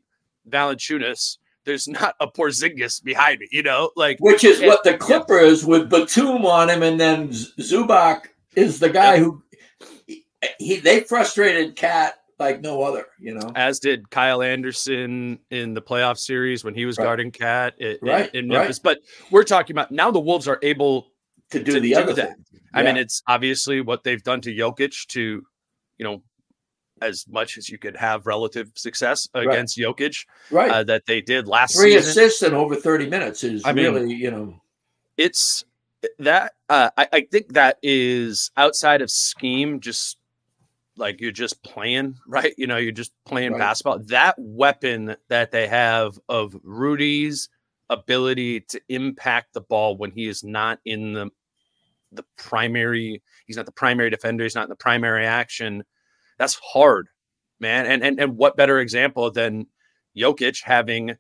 Valanciunas, there's not a Porzingis behind me, you know, like which is Yeah. what the Clippers with Batum on him, and then Zubac is the guy Yeah. who he they frustrated KAT like no other. You know, as did Kyle Anderson in the playoff series when he was Right. guarding KAT in, Right, in right. Memphis. But we're talking about now the Wolves are able to do to the do other that. thing. I mean, it's obviously what they've done to Jokic to, you know, as much as you could have relative success against Jokic right. uh, that they did last Three season. assists in over thirty minutes is I mean, really you know It's that uh, I, I think that is outside of scheme, just like you're just playing, right? You know, you're just playing Right. basketball. That weapon that they have of Rudy's ability to impact the ball when he is not in the the primary he's not the primary defender he's not in the primary action that's hard man and and, and what better example than Jokic having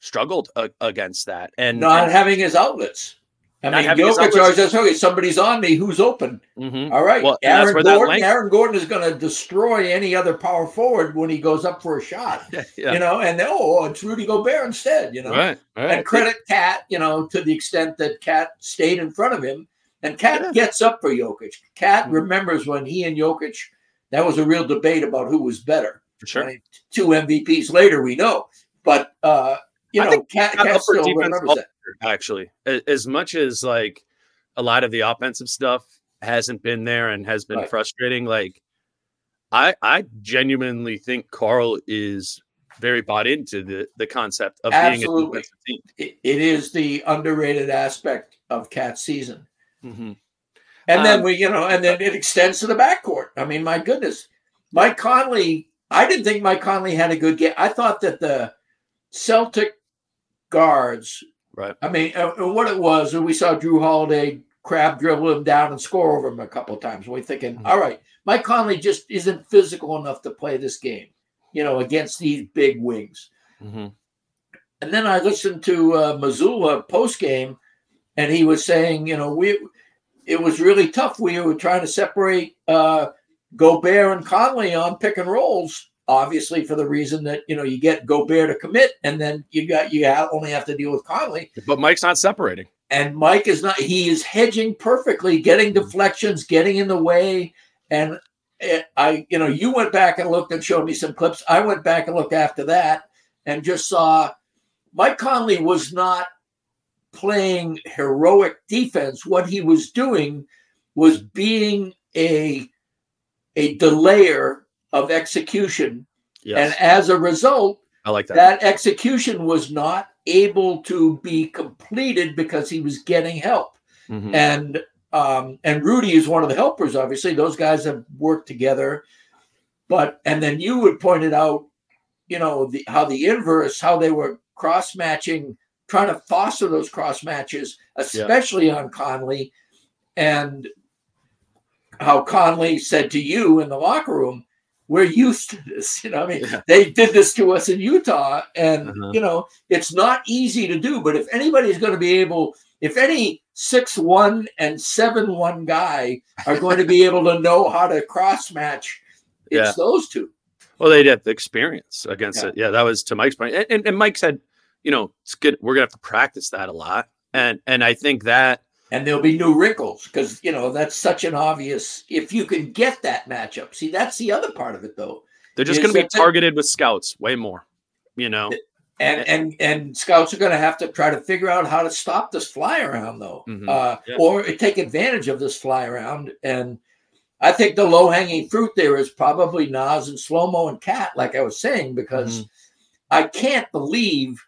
struggled a- against that and, not and- having his outlets. I mean, having his Jokic always says, "Okay, somebody's on me. Who's open? Mhm. All right, Well, and that's Aaron where Gordon. length- Aaron Gordon is going to destroy any other power forward when he goes up for a shot. [LAUGHS] yeah You know, and oh, it's Rudy Gobert instead. You know, right, right. and credit KAT, you know, to the extent that KAT stayed in front of him. And KAT Yeah. gets up for Jokic. KAT Mhm. remembers when he and Jokic, that was a real debate about who was better. for sure I mean, two MVPs later, we know. But, uh, you I know, think KAT, KAT KAT up for still remembers all- that. Actually as much as like a lot of the offensive stuff hasn't been there and has been Right. frustrating like i i genuinely think karl is very bought into the the concept of being a defensive team It, is the underrated aspect of KAT season. Mhm. And then Um, we, you know, and then it extends to the backcourt. I mean, my goodness, Mike Conley. I didn't think Mike Conley had a good game. I thought that the Celtic guards. Right. I mean, uh, uh, what it was, and we saw Jrue Holiday crab dribble him down and score over him a couple of times. We're thinking, Mhm. all right, Mike Conley just isn't physical enough to play this game, you know, against these big wings. Mhm. And then I listened to uh, Mazzulla post game, and he was saying, you know, we it was really tough. We were trying to separate uh, Gobert and Conley on pick and rolls, obviously for the reason that you know you get Gobert to commit, and then you got you ha- only have to deal with Conley. but mike's not separating And Mike is not; he is hedging perfectly, getting deflections, getting in the way, and. eh, I, you know, you went back and looked and showed me some clips. I went back and looked after that and just saw Mike Conley was not playing heroic defense. What he was doing was being a a delayer of execution, yes and as a result, i like that, that execution was not able to be completed because he was getting help. Mhm. And um, and Rudy is one of the helpers. Obviously, those guys have worked together. But and then you had pointed out, you know, the, how the inverse, how they were cross matching, trying to foster those cross matches, especially on Conley, and how Conley said to you in the locker room, "We're used to this." You know, I mean, Yeah. they did this to us in Utah, and Uh-huh. you know, it's not easy to do. But if anybody's going to be able, if any six one and seven one guy are going to be [LAUGHS] able to know how to cross match, it's Yeah. those two. Well, they had the experience against Yeah. it. Yeah, that was to Mike's. And, and, and Mike said, you know, it's good. We're gonna have to practice that a lot. And and I think that and there'll be new wrinkles because you know that's such an obvious. If you can get that matchup, see that's the other part of it though, they're just gonna be targeted with scouts way more. You know, and and and scouts are going to have to try to figure out how to stop this fly around though, Mhm. uh, Yeah. or take advantage of this fly around. And I think the low hanging fruit there is probably Naz and Slow Mo and KAT, like I was saying, because Mm-hmm. I can't believe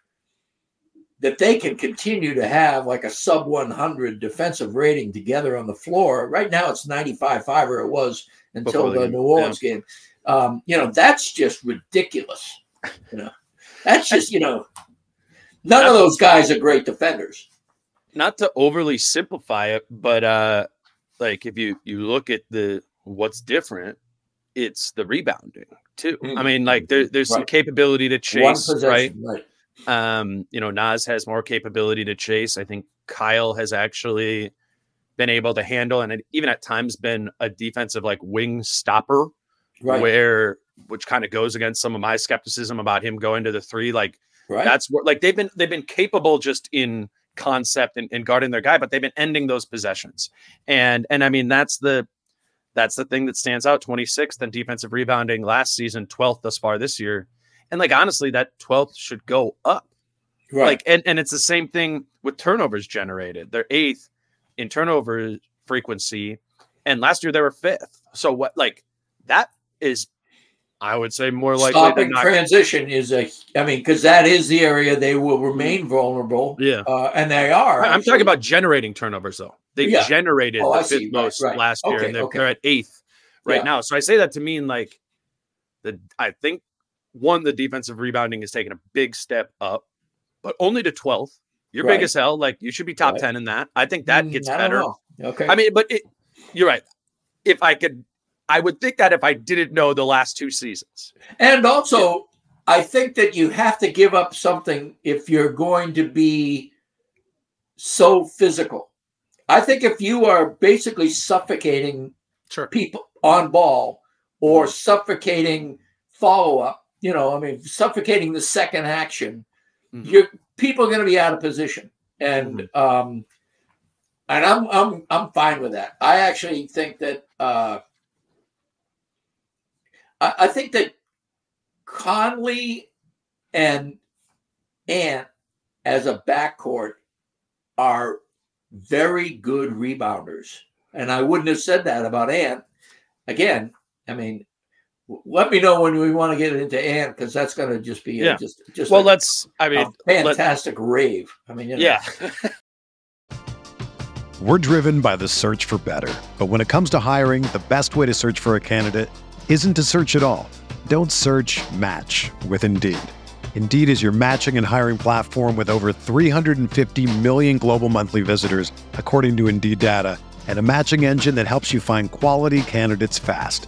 that they can continue to have like a sub 100 defensive rating together on the floor. Right now it's 95 5 or it was until Before the New Orleans game. Um, you know, that's just ridiculous. You know, that's just, you know, none of those guys are great defenders. not to overly simplify it, but uh like if you you look at the what's different, it's the rebounding too. I Mm. mean, like there, there's some capability to chase, right? right? Um, you know, Naz has more capability to chase. I think Kyle has actually been able to handle and even at times been a defensive like wing stopper Right. where which kind of goes against some of my skepticism about him going to the three. Like right. that's what like they've been they've been capable just in concept and, and guarding their guy, but they've been ending those possessions. And and I mean that's the that's the thing that stands out 26th in defensive rebounding last season, 12th thus far this year. And like honestly, that 12th should go up. right. Like and, and it's the same thing with turnovers generated. They're eighth in turnover frequency. And last year they were fifth. So what like that is I would say more likely than Stopping not. transition is a, I mean, because that is the area they will remain vulnerable. Yeah. Uh, and they are. I'm actually. talking about generating turnovers, though. They Yeah. generated Oh, I the see. fifth Right, most right. last year, Okay, and they're, okay. they're at eighth right Yeah. now. So I say that to mean like the I think one the defensive rebounding is taking a big step up, but only to 12th. You're big as hell. Like you should be top Right. 10 in that. I think that Mm, gets I better. Okay. I mean, but it, you're right. If I could, I would think that if I didn't know the last two seasons. And also, I think that you have to give up something if you're going to be so physical. I think if you are basically suffocating Sure. people on ball or suffocating follow up, you know, I mean, suffocating the second action, Mhm. you're people are going to be out of position, and um, and I'm I'm I'm fine with that. I actually think that uh, I, I think that Conley and Ant as a backcourt are very good rebounders. And I wouldn't have said that about Ant. Again, I mean, let me know when we want to get into Ant because that's going to just be a- just just Well, a, let's. I a mean, let- fantastic rave. I mean, you know, yeah. [LAUGHS] We're driven by the search for better. But when it comes to hiring, the best way to search for a candidate isn't to search at all. Don't search match with Indeed. Indeed is your matching and hiring platform with over 350 million global monthly visitors, according to Indeed data, and a matching engine that helps you find quality candidates fast.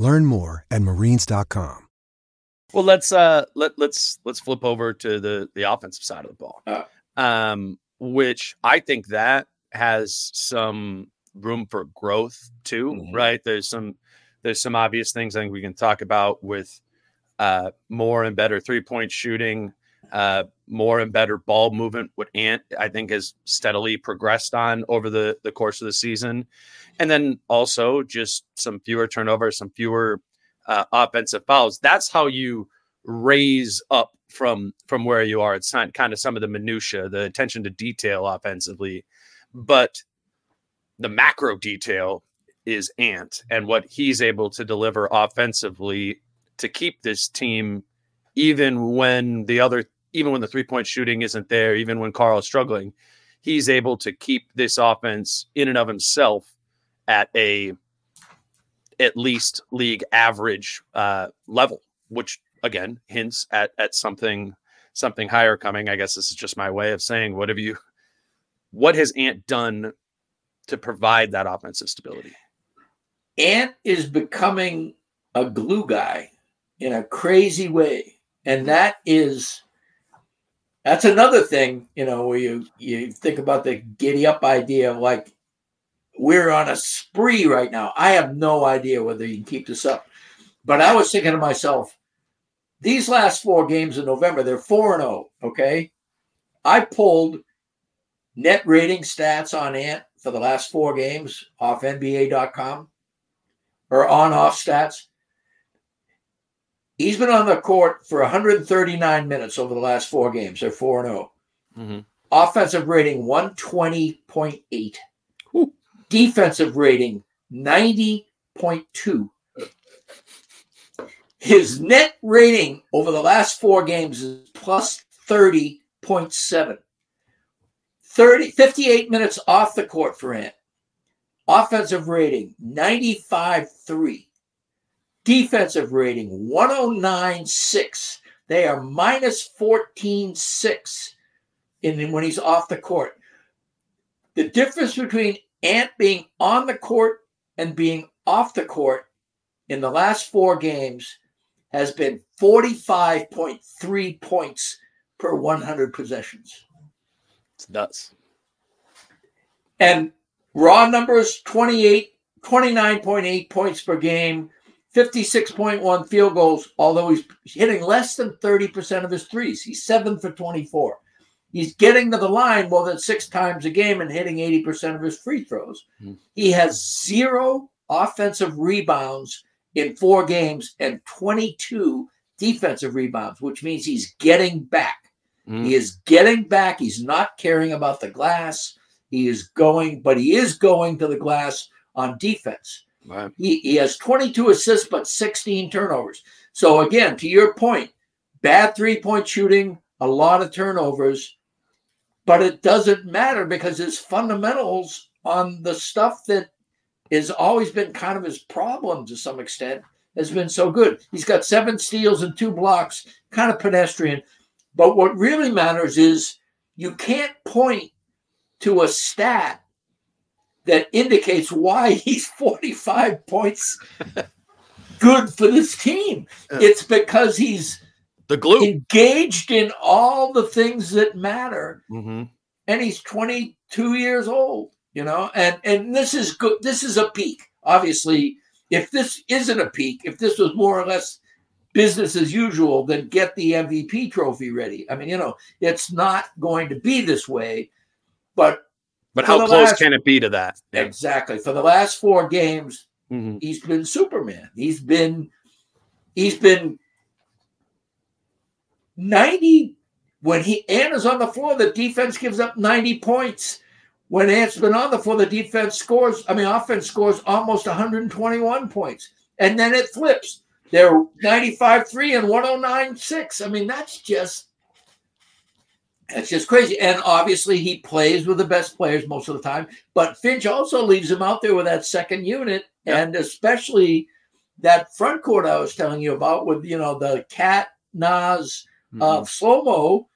Learn more at marines.com. Well, let's uh let let's let's flip over to the the offensive side of the ball. Uh. um which I think that has some room for growth too, Mhm. right? There's some there's some obvious things I think we can talk about with uh, more and better three point shooting, uh, more and better ball movement. What Ant I think has steadily progressed on over the the course of the season, and then also just some fewer turnovers, some fewer uh, offensive fouls. That's how you raise up from from where you are. It's not kind of some of the minutia, the attention to detail offensively, but the macro detail is Ant and what he's able to deliver offensively to keep this team, even when the other, even when the three point shooting isn't there, even when Karl is struggling, he's able to keep this offense in and of himself at a at least league average uh, level, which again hints at at something something higher coming. I guess this is just my way of saying what have you what has Ant done to provide that offensive stability? Ant is becoming a glue guy in a crazy way. And that is that's another thing, you know, where you you think about the giddy up idea of like we're on a spree right now. I have no idea whether you can keep this up. But I was thinking to myself, these last four games in November, they're 4 and 0, okay? I pulled net rating stats on Ant for the last four games off NBA.com or on off stats. He's been on the court for 139 minutes over the last four games. They're 4 0. Mm-hmm. Offensive rating 120.8. Defensive rating 90.2. His net rating over the last four games is plus 30.7. 30, 58 minutes off the court for Ant. Offensive rating 95.3. Defensive rating 109.6. They are minus 14.6 in when he's off the court. The difference between Ant being on the court and being off the court in the last four games has been 45.3 points per 100 possessions. It's nuts. And raw numbers 28, 29.8 points per game, 56.1 field goals, although he's hitting less than 30% of his threes. He's seven for 24. He's getting to the line more than six times a game and hitting 80% of his free throws. Mm. He has zero offensive rebounds in four games and 22 defensive rebounds, which means he's getting back. Mm. He is getting back. He's not caring about the glass. He is going, but he is going to the glass on defense. Right. He, he has 22 assists, but 16 turnovers. So, again, to your point, bad three point shooting, a lot of turnovers, but it doesn't matter because his fundamentals on the stuff that has always been kind of his problem to some extent has been so good. He's got seven steals and two blocks, kind of pedestrian. But what really matters is you can't point to a stat that indicates why he's 45 points good for this team. It's because he's the glue engaged in all the things that matter. Mm-hmm. And he's 22 years old, you know, and and this is good. This is a peak. Obviously, if this isn't a peak, if this was more or less business as usual, then get the MVP trophy ready. I mean, you know, it's not going to be this way, but but how close last, can it be to that? Exactly. For the last four games, mm-hmm. he's been Superman. He's been he's been 90 when he Ant on the floor, the defense gives up 90 points. When Ant's been on the floor, the defense scores, I mean, offense scores almost 121 points. And then it flips. They're 95 3 and 109 6. I mean, that's just it's just crazy. And obviously, he plays with the best players most of the time. But Finch also leaves him out there with that second unit, and especially that front court I was telling you about with you know the KAT Naz mm-hmm. uh, slow mo.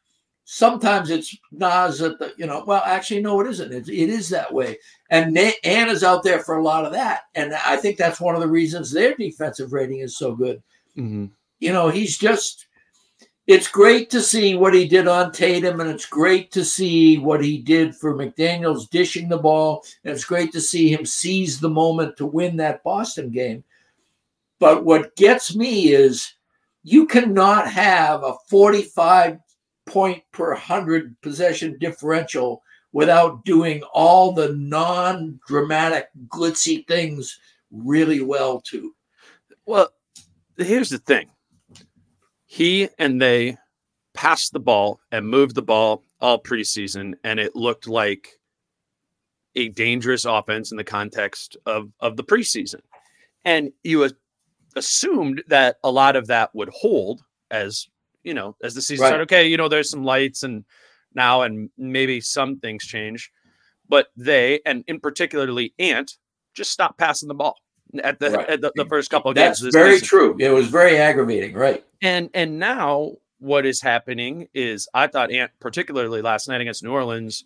Sometimes it's Naz at the you know. Well, actually, no, it isn't. It, it is that way. And Anna's out there for a lot of that, and I think that's one of the reasons their defensive rating is so good. Mm-hmm. You know, he's just it's great to see what he did on Tatum, and it's great to see what he did for McDaniels dishing the ball. And it's great to see him seize the moment to win that Boston game. But what gets me is you cannot have a 45 point per 100 possession differential without doing all the non dramatic, glitzy things really well, too. Well, here's the thing he and they passed the ball and moved the ball all preseason, and it looked like a dangerous offense in the context of, of the preseason. And you assumed that a lot of that would hold as you know as the season right. started. Okay, you know there's some lights and now and maybe some things change, but they and in particularly Ant just stopped passing the ball at the right. at the, the, first couple of That's games. That's very season. true. It was very aggravating, right? And and now what is happening is I thought Ant, particularly last night against New Orleans,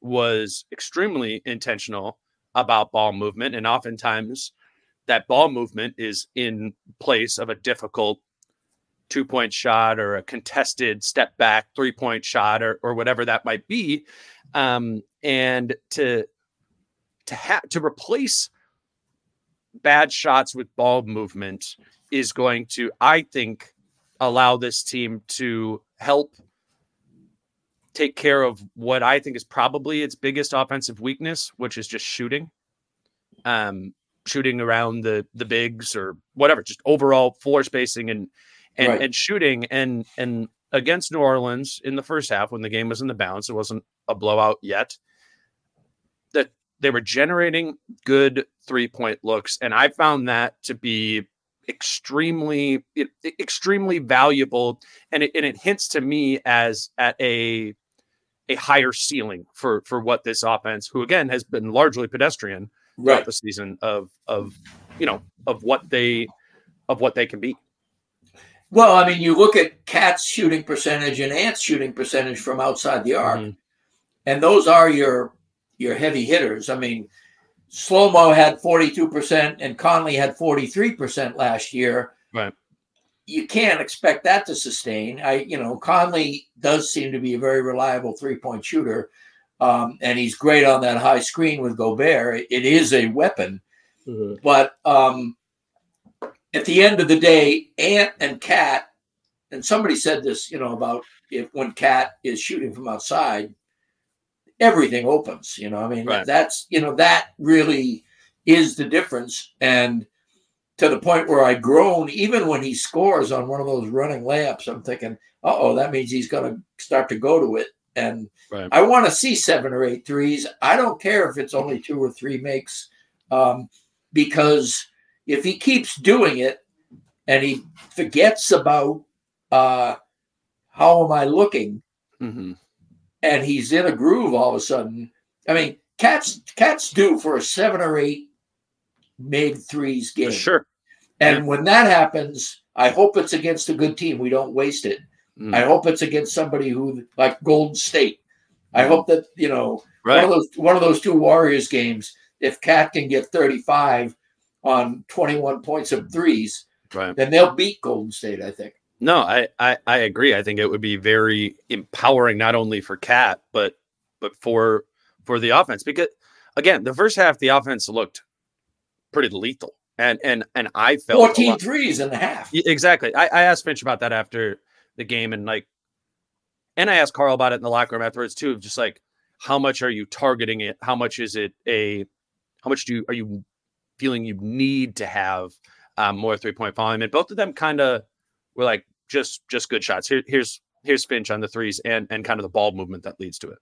was extremely intentional about ball movement, and oftentimes that ball movement is in place of a difficult two point shot or a contested step back three point shot or, or whatever that might be um, and to to have to replace bad shots with ball movement is going to i think allow this team to help take care of what i think is probably its biggest offensive weakness which is just shooting um shooting around the the bigs or whatever, just overall floor spacing and and right. and shooting and and against New Orleans in the first half when the game was in the balance, it wasn't a blowout yet. That they were generating good three point looks, and I found that to be extremely extremely valuable, and it, and it hints to me as at a a higher ceiling for for what this offense, who again has been largely pedestrian, throughout right. the season of of you know of what they of what they can be. Well, I mean, you look at KAT's shooting percentage and Ant's shooting percentage from outside the arc, mm-hmm. and those are your your heavy hitters. I mean, Slomo had forty two percent and Conley had forty three percent last year. Right. You can't expect that to sustain. I, you know, Conley does seem to be a very reliable three point shooter, um, and he's great on that high screen with Gobert. It, it is a weapon, mm-hmm. but um, at the end of the day, Ant and KAT, and somebody said this, you know, about if when KAT is shooting from outside, everything opens. You know, I mean, right. that's you know that really is the difference, and to the point where I groan even when he scores on one of those running layups. I'm thinking, oh, that means he's going to start to go to it. And right. I want to see seven or eight threes. I don't care if it's only two or three makes, um, because if he keeps doing it and he forgets about uh, how am I looking, mm-hmm. And he's in a groove all of a sudden. I mean, cats cats do for a seven or eight mid threes game. Sure. And yeah. when that happens, I hope it's against a good team. We don't waste it. Mm. I hope it's against somebody who like Golden State. I mm. hope that you know right. one of those one of those two Warriors games. If KAT can get 35 on 21 points of threes, right. then they'll beat Golden State. I think. No, I, I I agree. I think it would be very empowering not only for KAT but but for for the offense because again the first half the offense looked pretty lethal and and and I felt 14 threes in the half. Exactly. I, I asked Finch about that after the game and like and I asked Karl about it in the locker room afterwards too, just like how much are you targeting it? How much is it a how much do you are you feeling you need to have um, more three point volume? And both of them kind of were like just just good shots. Here, here's here's Finch on the threes and and kind of the ball movement that leads to it.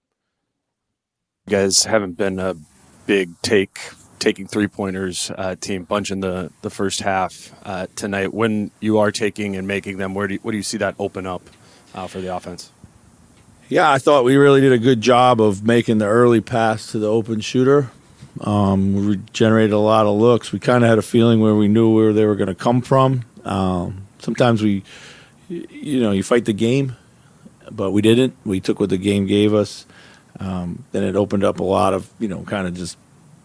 You guys haven't been a big take taking three pointers uh, team bunch in the, the first half uh, tonight. When you are taking and making them, where do you, what do you see that open up uh, for the offense? Yeah, I thought we really did a good job of making the early pass to the open shooter. Um, we generated a lot of looks. We kind of had a feeling where we knew where they were going to come from. Um, sometimes we, you know, you fight the game, but we didn't. We took what the game gave us. Um, then it opened up a lot of, you know, kind of just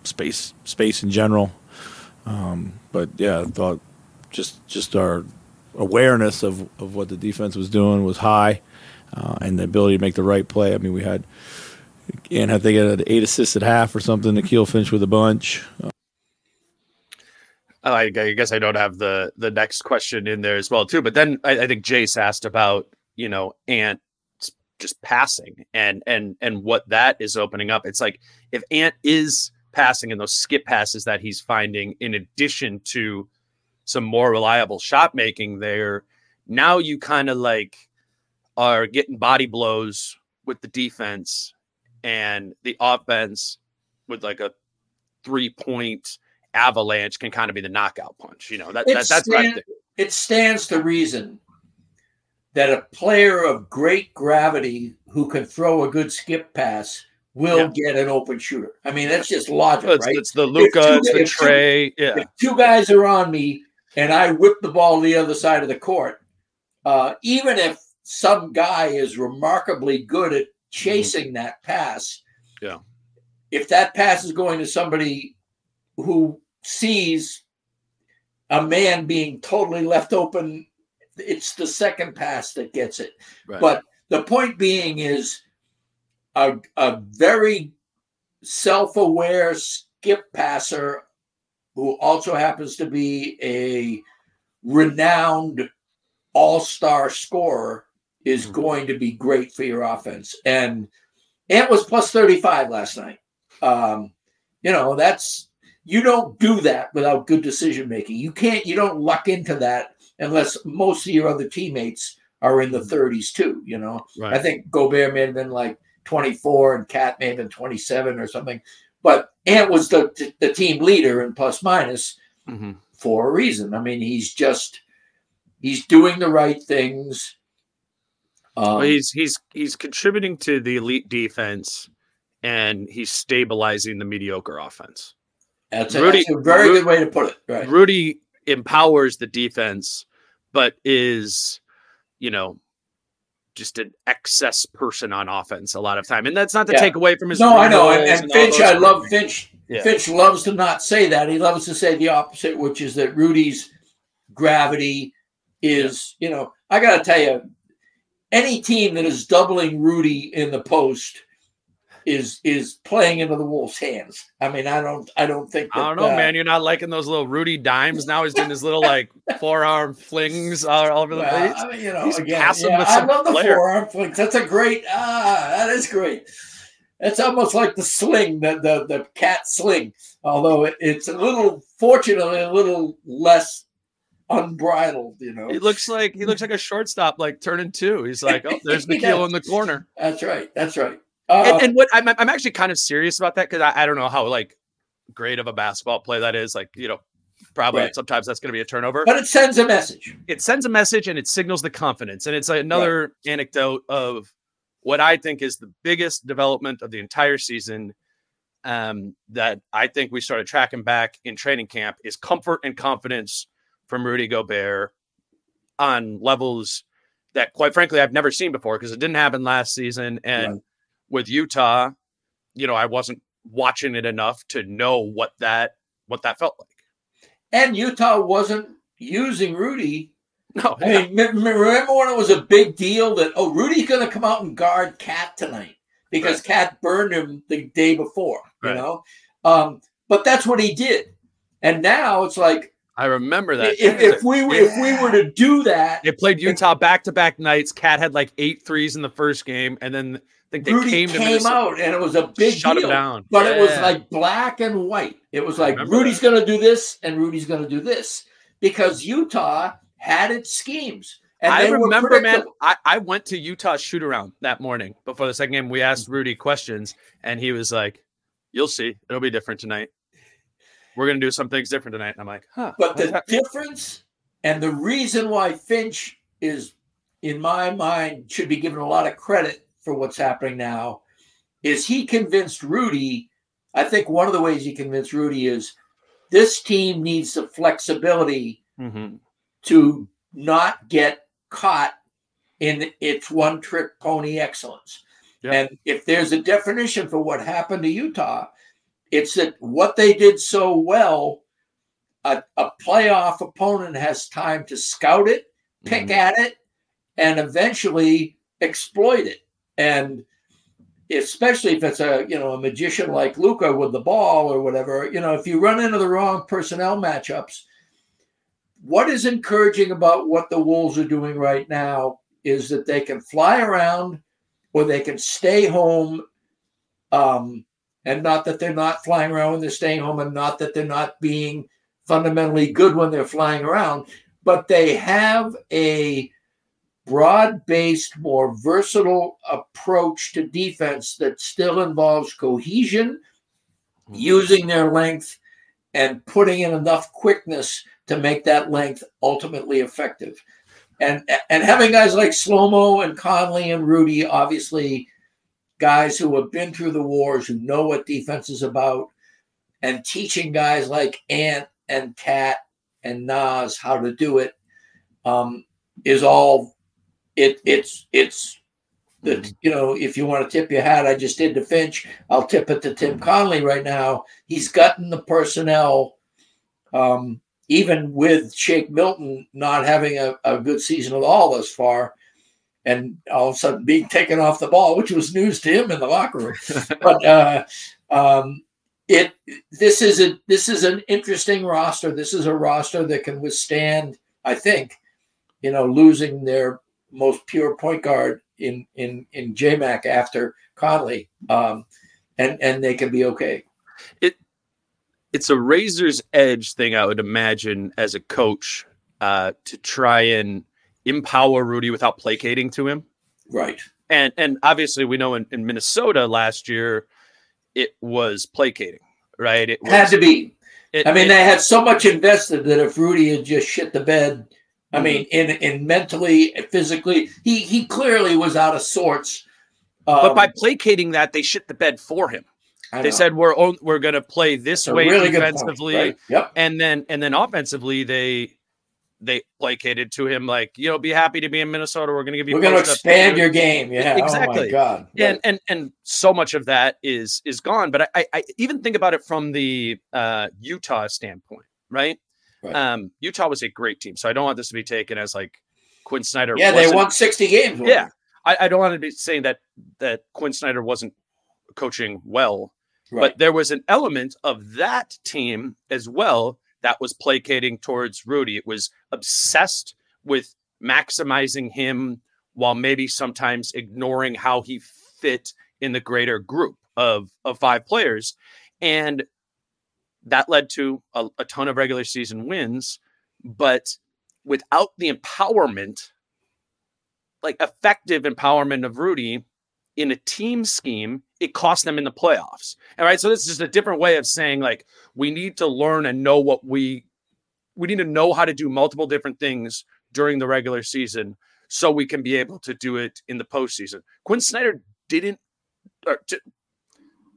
space space in general. Um, but yeah, I thought just just our awareness of, of what the defense was doing was high, uh, and the ability to make the right play. I mean, we had and I think had eight assists at half or something. Akil Finch with a bunch. Oh, I, I guess I don't have the the next question in there as well too. But then I, I think Jace asked about you know Ant just passing and and and what that is opening up. It's like if Ant is passing and those skip passes that he's finding, in addition to some more reliable shot making there, now you kind of like are getting body blows with the defense and the offense with like a three point avalanche can kind of be the knockout punch. You know, that, that that's stand, it stands to reason that a player of great gravity who can throw a good skip pass will yeah. get an open shooter. I mean, that's just logic, it's, right? It's the Luka, it's the Trae. Two, yeah. If two guys are on me and I whip the ball the other side of the court, uh, even if some guy is remarkably good at mm-hmm. chasing mm-hmm. that pass, yeah. If that pass is going to somebody who sees a man being totally left open, it's the second pass that gets it. Right. But the point being is a, a very self aware skip passer who also happens to be a renowned all star scorer is mm-hmm. going to be great for your offense. And Ant was plus 35 last night. Um, you know, that's you don't do that without good decision making. You can't, you don't luck into that unless most of your other teammates are in the 30s mm-hmm. too. You know, right. I think Gobert may have been like 24 and KAT may have been 27 or something, but Ant was the the team leader in plus minus mm-hmm. for a reason. I mean, he's just he's doing the right things. Um, well, he's he's he's contributing to the elite defense, and he's stabilizing the mediocre offense. That's a, Rudy, that's a very Rudy, good way to put it. Right. Rudy empowers the defense, but is, you know, just an excess person on offense a lot of time. And that's not to yeah. take away from his. No, I know. And, and, and Finch, I love Finch. Yeah. Finch loves to not say that. He loves to say the opposite, which is that Rudy's gravity is, yeah. you know, I got to tell you, any team that is doubling Rudy in the post is is playing into the Wolves' hands. I mean, I don't I don't think that, I don't know, uh, man. You're not liking those little Rudy dimes now. He's doing his little like [LAUGHS] forearm flings all, all over the well, place. I mean, you know, he's again, passing yeah, with some I love the forearm flings. That's a great ah, that is great. It's almost like the sling, the the, the cat sling, although it, it's a little, fortunately, a little less unbridled. You know, he looks like he looks like a shortstop, like turning two. He's like, oh, there's [LAUGHS] Nickeil in the corner. That's right. That's right. Uh, and, and, what I'm, I'm actually kind of serious about that because I, I don't know how like great of a basketball play that is. Like, you know, probably right. sometimes that's going to be a turnover, but it sends a message. It sends a message and it signals the confidence. And it's another right. anecdote of what I think is the biggest development of the entire season. Um, that I think we started tracking back in training camp is comfort and confidence from Rudy Gobert on levels that, quite frankly, I've never seen before because it didn't happen last season. And right with Utah, you know, I wasn't watching it enough to know what that what that felt like. And Utah wasn't using Rudy. No, I mean, remember when it was a big deal that oh, Rudy's going to come out and guard KAT tonight because right. KAT burned him the day before, right. you know. Um, but that's what he did, and now it's like I remember that. If, if we yeah. if we were to do that, they played Utah back to back nights. KAT had like eight threes in the first game, and then think they Rudy came, came out and it was a big shut deal. him down. But yeah. it was like black and white. It was like Rudy's going to do this and Rudy's going to do this because Utah had its schemes. And I remember, man, I, I went to Utah shoot around that morning before the second game. We asked Rudy questions, and he was like, You'll see. It'll be different tonight. We're going to do some things different tonight. And I'm like, Huh. But the difference and the reason why Finch is, in my mind, should be given a lot of credit for what's happening now is he convinced Rudy. I think one of the ways he convinced Rudy is this team needs the flexibility mm-hmm. to not get caught in its one trick pony excellence. Yep. And if there's a definition for what happened to Utah, it's that what they did so well, a, a playoff opponent has time to scout it, pick mm-hmm. at it, and eventually exploit it. And especially if it's a you know a magician like Luka with the ball or whatever, you know, if you run into the wrong personnel matchups, what is encouraging about what the Wolves are doing right now is that they can fly around or they can stay home. Um, and not that they're not flying around when they're staying home, and not that they're not being fundamentally good when they're flying around, but they have a broad based, more versatile approach to defense that still involves cohesion, using their length, and putting in enough quickness to make that length ultimately effective. And, and having guys like Slomo and Conley and Rudy, obviously guys who have been through the wars, who know what defense is about, and teaching guys like Ant and KAT and Naz how to do it um, is all it it's it's that you know if you want to tip your hat i just did to finch. I'll tip it to tim connelly right now. He's gotten the personnel um, even with shake milton not having a, a good season at all thus far and all of a sudden being taken off the ball which was news to him in the locker room. [LAUGHS] But uh, um, it this is a this is an interesting roster. This is a roster that can withstand i think you know losing their most pure point guard in in in JMac after Conley, um, and and they can be okay. It it's a razor's edge thing, I would imagine, as a coach, uh, to try and empower Rudy without placating to him. Right. And and obviously we know in, in Minnesota last year it was placating, right? It was, had to be. It, I mean, it, they had so much invested that if Rudy had just shit the bed I Mm-hmm. mean, in in mentally, physically, he he clearly was out of sorts. but Um, by placating that, they shit the bed for him. They said we're on, we're going to play this a way really good point, defensively, right? Yep. and then and then offensively they they placated to him like you know be happy to be in Minnesota. We're going to give you We're going to expand your game. Yeah. Oh my Exactly. God. and and and so much of that is is gone. But I, I, I even think about it from the uh, Utah standpoint, right? Right. Um, Utah was a great team, so I don't want this to be taken as like Quin Snyder. yeah, they won sixty games. Yeah. I, I don't want to be saying that that Quin Snyder wasn't coaching well, Right. but there was an element of that team as well that was placating towards Rudy. It was obsessed with maximizing him while maybe sometimes ignoring how he fit in the greater group of of five players, and that led to a, a ton of regular season wins. But without the empowerment, like effective empowerment of Rudy in a team scheme, it cost them in the playoffs. All right. So this is just a different way of saying like we need to learn and know what we we need to know how to do multiple different things during the regular season so we can be able to do it in the postseason. Quin Snyder didn't to,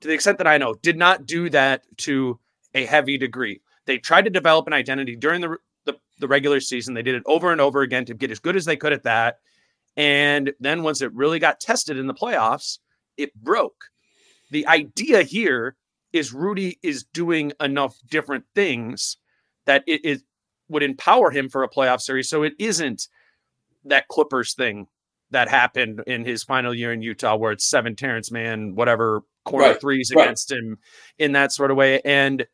to the extent that I know, did not do that to a heavy degree. They tried to develop an identity during the, the, the regular season. They did it over and over again to get as good as they could at that. And then once it really got tested in the playoffs, it broke. The idea here is Rudy is doing enough different things that it, it would empower him for a playoff series. So it isn't that Clippers thing that happened in his final year in Utah, where it's seven Terance Mann, whatever corner Right, threes right. against him in that sort of way. And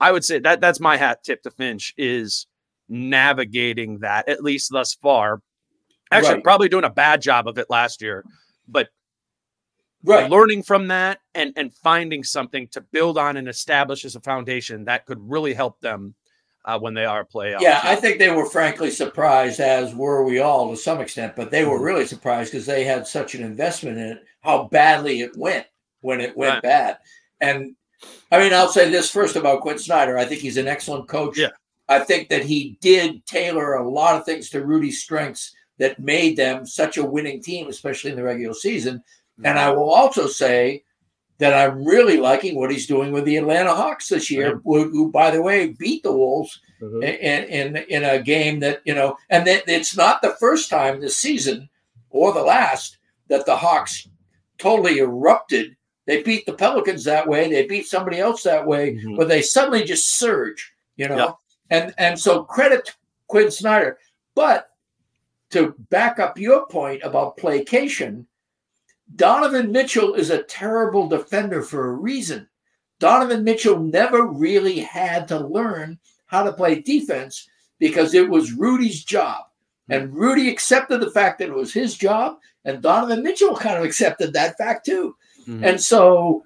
I would say that that's my hat tip to Finch is navigating that at least thus far. Actually, Right. probably doing a bad job of it last year, but Right. learning from that and and finding something to build on and establish as a foundation that could really help them uh, when they are playoff. Yeah, I think they were frankly surprised, as were we all to some extent, but they Mm-hmm. were really surprised because they had such an investment in it, how badly it went when it went Right. bad. And I mean, I'll say this first about Quin Snyder. I think he's an excellent coach. Yeah. I think that he did tailor a lot of things to Rudy's strengths that made them such a winning team, especially in the regular season. And I will also say that I'm really liking what he's doing with the Atlanta Hawks this year, who, who, by the way, beat the Wolves Mhm. in, in in a game that you know, and that it's not the first time this season or the last that the Hawks totally erupted. They beat the Pelicans that way. They beat somebody else that way, Mhm. but they suddenly just surge. You know, Yeah. and and so credit to Quin Snyder, but to back up your point about placation, Donovan Mitchell is a terrible defender for a reason. Donovan Mitchell never really had to learn how to play defense because it was Rudy's job. And Rudy accepted the fact that it was his job, and Donovan Mitchell kind of accepted that fact too. Mhm. And so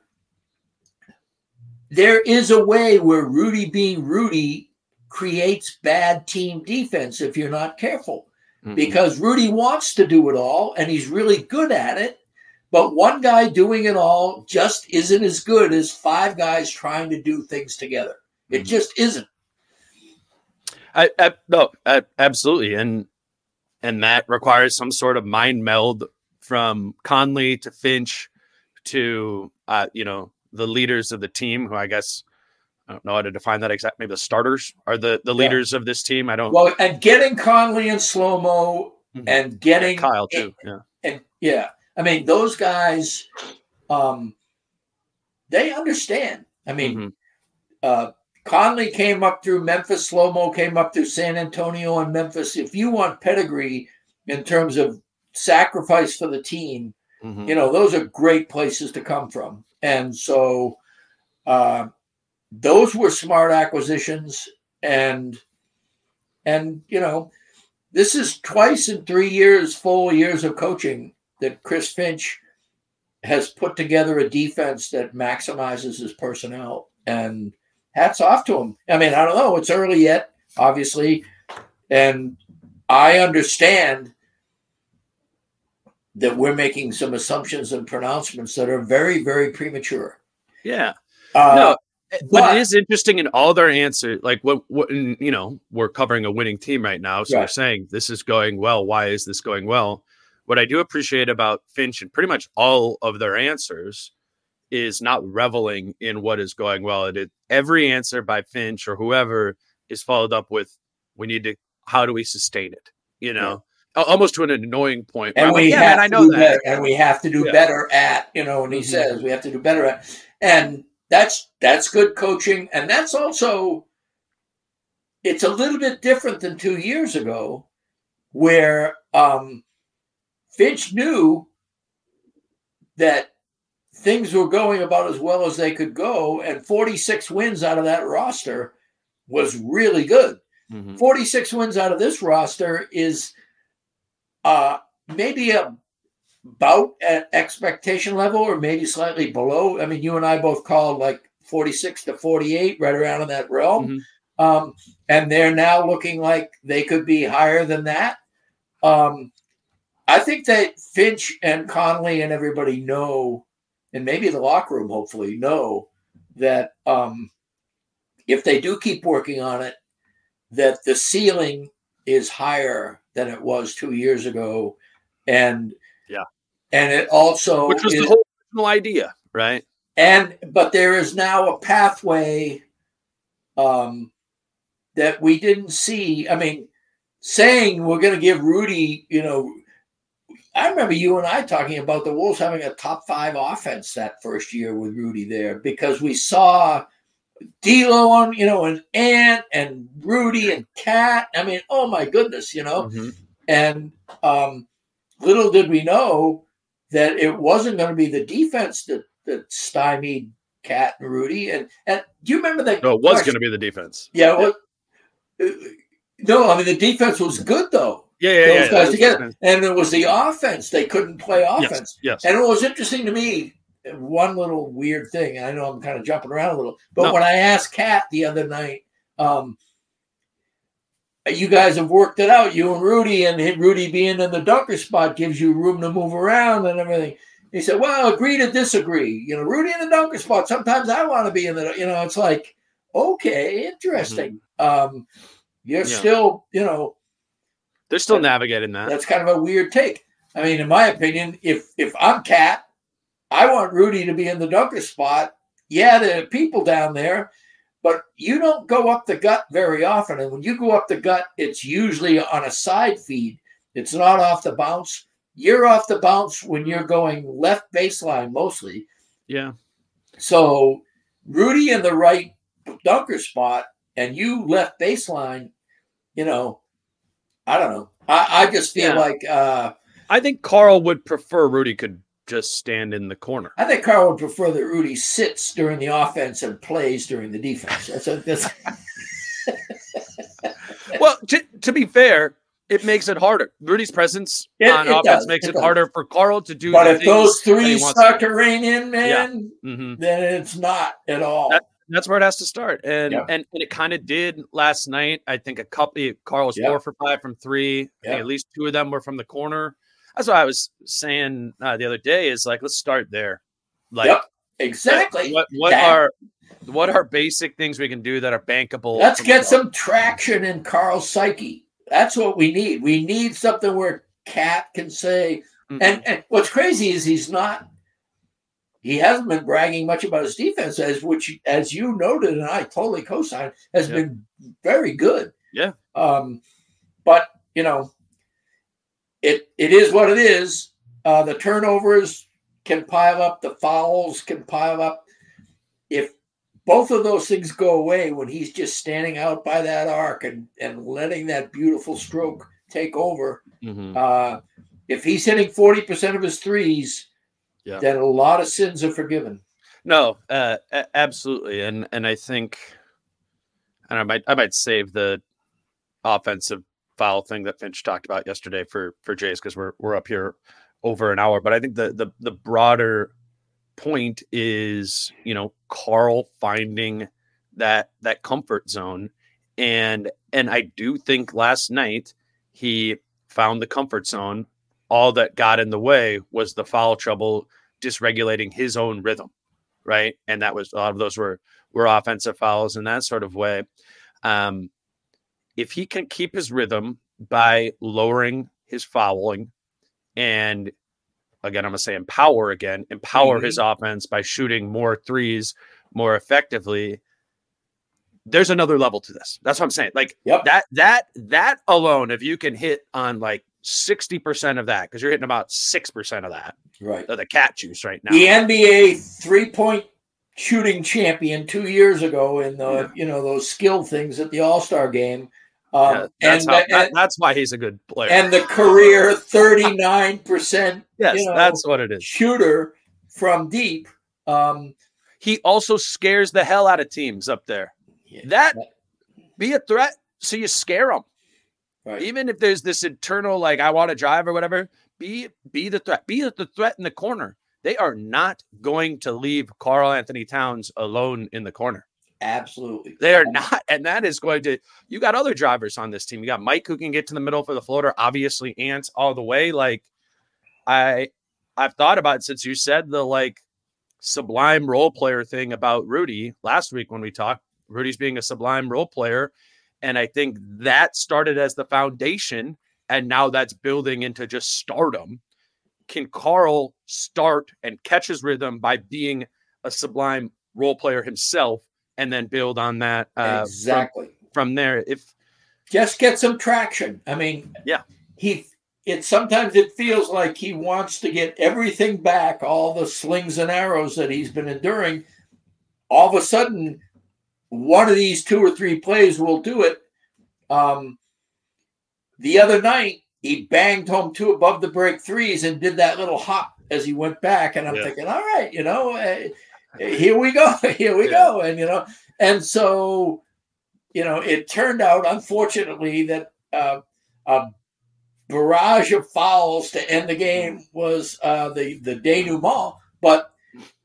there is a way where Rudy being Rudy creates bad team defense if you're not careful Mhm. because Rudy wants to do it all and he's really good at it. But one guy doing it all just isn't as good as five guys trying to do things together. It Mhm. just isn't. I, I no, I, absolutely, and and that requires some sort of mind meld from Conley to Finch to uh, you know the leaders of the team, who I guess I don't know how to define that exactly. Maybe the starters are the the Yeah. leaders of this team. I don't. Well, and getting Conley and Slomo Mhm. and getting Kyle too. Yeah. and yeah, I mean those guys, um, they understand. I mean, Mhm. uh, Conley came up through Memphis, Slomo came up through San Antonio and Memphis. If you want pedigree in terms of sacrifice for the team, Mhm. you know those are great places to come from. And so, uh, those were smart acquisitions, and and you know, this is twice in three years, full years of coaching that Chris Finch has put together a defense that maximizes his personnel. And hats off to him. I mean, I don't know, it's early yet, obviously, and I understand that we're making some assumptions and pronouncements that are very, very premature. Yeah. Uh, no, but, but- it is interesting in all their answers. Like what, what, you know, we're covering a winning team right now, so we're saying this is going well. Why is this going well? What I do appreciate about Finch and pretty much all of their answers is not reveling in what is going well. It, it every answer by Finch or whoever is followed up with, "We need to. How do we sustain it?" You know, Al- almost to an annoying point. and I'm like, we yeah, have man, I to know do that. better, and we have to do Yeah. better at you know and he Mhm. says we have to do better at and that's that's good coaching and that's also it's a little bit different than two years ago where um finch knew that things were going about as well as they could go and 46 wins out of that roster was really good Mhm. 46 wins out of this roster is uh maybe about at expectation level or maybe slightly below. I mean, you and I both called like 46 to 48, right around in that realm. Mhm. Um, and they're now looking like they could be higher than that. Um, I think that Finch and Conley and everybody know, and maybe the locker room hopefully know that um, if they do keep working on it, that the ceiling is higher than it was two years ago, and Yeah. and it also Which was is- the whole original idea, right? and but there is now a pathway um that we didn't see i mean saying we're going to give rudy you know i remember you and i talking about the wolves having a top five offense that first year with rudy there because we saw D'Lo on, you know, and Ant and Rudy and KAT. I mean, oh my goodness, you know. Mhm. And um, little did we know that it wasn't going to be the defense that, that stymied KAT and Rudy. And and do you remember that? No, it was going to be the defense. Yeah. Well, no, I mean the defense was good though. Yeah, yeah, Those yeah. guys together, defense. and it was the offense they couldn't play Yes, offense. yes. And it was interesting to me. One little weird thing. and I know I'm kind of jumping around a little, but No. when I asked KAT the other night, um, you guys have worked it out, you and Rudy, and Rudy being in the dunker spot gives you room to move around and everything. He said, "Well, agree to disagree. You know, Rudy in the dunker spot. Sometimes I want to be in the. You know, it's like, okay, interesting. Um, you're Yeah. still, you know, They're still navigating that. that's kind of a weird take. I mean, in my opinion, if if I'm KAT, I want Rudy to be in the dunker spot. Yeah, there are people down there, but you don't go up the gut very often. And when you go up the gut, it's usually on a side feed. It's not off the bounce. You're off the bounce when you're going left baseline mostly. Yeah. So Rudy in the right dunker spot and you left baseline, you know, I don't know. I, I just feel Yeah. like uh I think Karl would prefer Rudy could just stand in the corner. I think Karl would prefer that Rudy sits during the offense and plays during the defense. That's a, that's [LAUGHS] Well, to, to be fair, it makes it harder. Rudy's presence It- on it offense does, makes it it, harder for Karl to do. But if those three he threes wants to start to rain in, man, Mhm. then it's not at all. That- That's where it has to start, and Yeah. and, and it kind of did last night. I think a couple. Karl was Yeah. four for five from three. Yeah. at least two of them were from the corner. That's what I was saying uh, the other day. Is like let's start there. Like yep, exactly. what what That- are what are basic things we can do that are bankable? Let's get some traction in Karl's psyche. That's what we need. We need something where KAT can say, Mhm. and, and what's crazy is he's not he hasn't been bragging much about his defense as which as you noted and i totally co-sign has Yeah. been very good Yeah. um but you know it it is what it is uh the turnovers can pile up the fouls can pile up if both of those things go away when he's just standing out by that arc and and letting that beautiful stroke take over Mhm. uh, if he's hitting 40% of his threes, Yeah. then a lot of sins are forgiven. No, uh, absolutely, and and I think, and I might I might save the offensive foul thing that Finch talked about yesterday for for Jays because we're we're up here over an hour. But I think the the the broader point is you know Karl finding that that comfort zone, and and I do think last night he found the comfort zone. All that got in the way was the foul trouble dysregulating his own rhythm right? And that was a lot of those were were offensive fouls in that sort of way. Um, if he can keep his rhythm by lowering his fouling, and again, I'm gonna say empower again, empower his mm-hmm. offense by shooting more threes more effectively. There's another level to this. That's what I'm saying. Like Yep. that that that alone, if you can hit on like 60% of that, because you're hitting about six percent of that, Right. of the cat juice right now. The NBA three point shooting champion two years ago in the Yeah. you know those skill things at the All Star game. Um, Yeah, that's, and, how, that- and, that's why he's a good player. and the career [LAUGHS] 39% yes, you know, that's what it is. shooter from deep. Um, He also scares the hell out of teams up there. yeah, That be a threat, so you scare them. right. Even if there's this internal like I want to drive or whatever, be be the threat. Be the threat in the corner. They are not going to leave Karl-Anthony Towns alone in the corner. Absolutely. They are not, and that is going to. You got other drivers on this team. You got Mike who can get to the middle for the floater. Obviously, Ants all the way. Like I, I've thought about it since you said the like sublime role player thing about Rudy last week when we talked. Rudy's being a sublime role player, and I think that started as the foundation, and now that's building into just stardom. Can Karl start and catch his rhythm by being a sublime role player himself? And then build on that uh, from- exactly. from, there. If just get some traction. I mean, Yeah. he it sometimes it feels like he wants to get everything back, all the slings and arrows that he's been enduring. All of a sudden, one of these two or three plays will do it. Um, the other night, he banged home two above the break threes and did that little hop as he went back. And I'm Yeah. thinking, all right, you know, uh, here we go, [LAUGHS] here we Yeah. go, and you know, and so you know, it turned out, unfortunately, that uh, a barrage of fouls to end the game was uh, the the denouement. But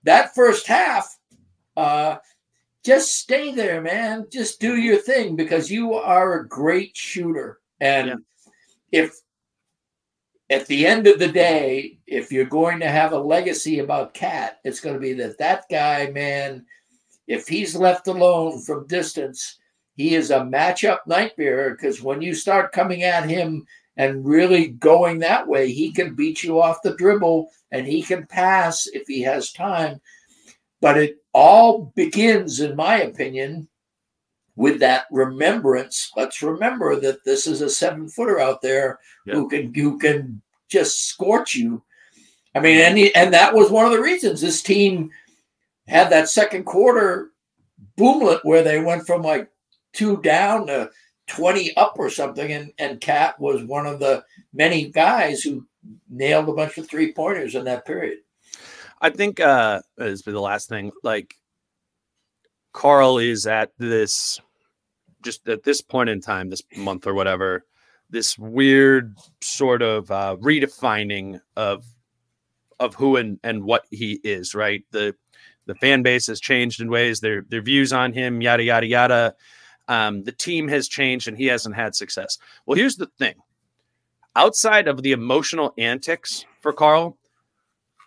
that first half, uh, just stay there, man. Just do your thing because you are a great shooter, and Yeah. if at the end of the day, if you're going to have a legacy about KAT, it's going to be that that guy, man, if he's left alone from distance, he is a matchup nightmare because when you start coming at him and really going that way, he can beat you off the dribble and he can pass if he has time. But it all begins, in my opinion, with that remembrance. Let's remember that this is a seven footer out there who can who can just scorch you. I mean, and he, and that was one of the reasons this team had that second quarter boomlet where they went from like two down to 20 up or something and and KAT was one of the many guys who nailed a bunch of three pointers in that period I think uh is the last thing, like Karl is at this just at this point in time, this month or whatever, this weird sort of uh, redefining of of who and and what he is. Right, the the fan base has changed in ways their their views on him, yada yada yada. Um, the team has changed and he hasn't had success. Well, here's the thing: outside of the emotional antics for Karl,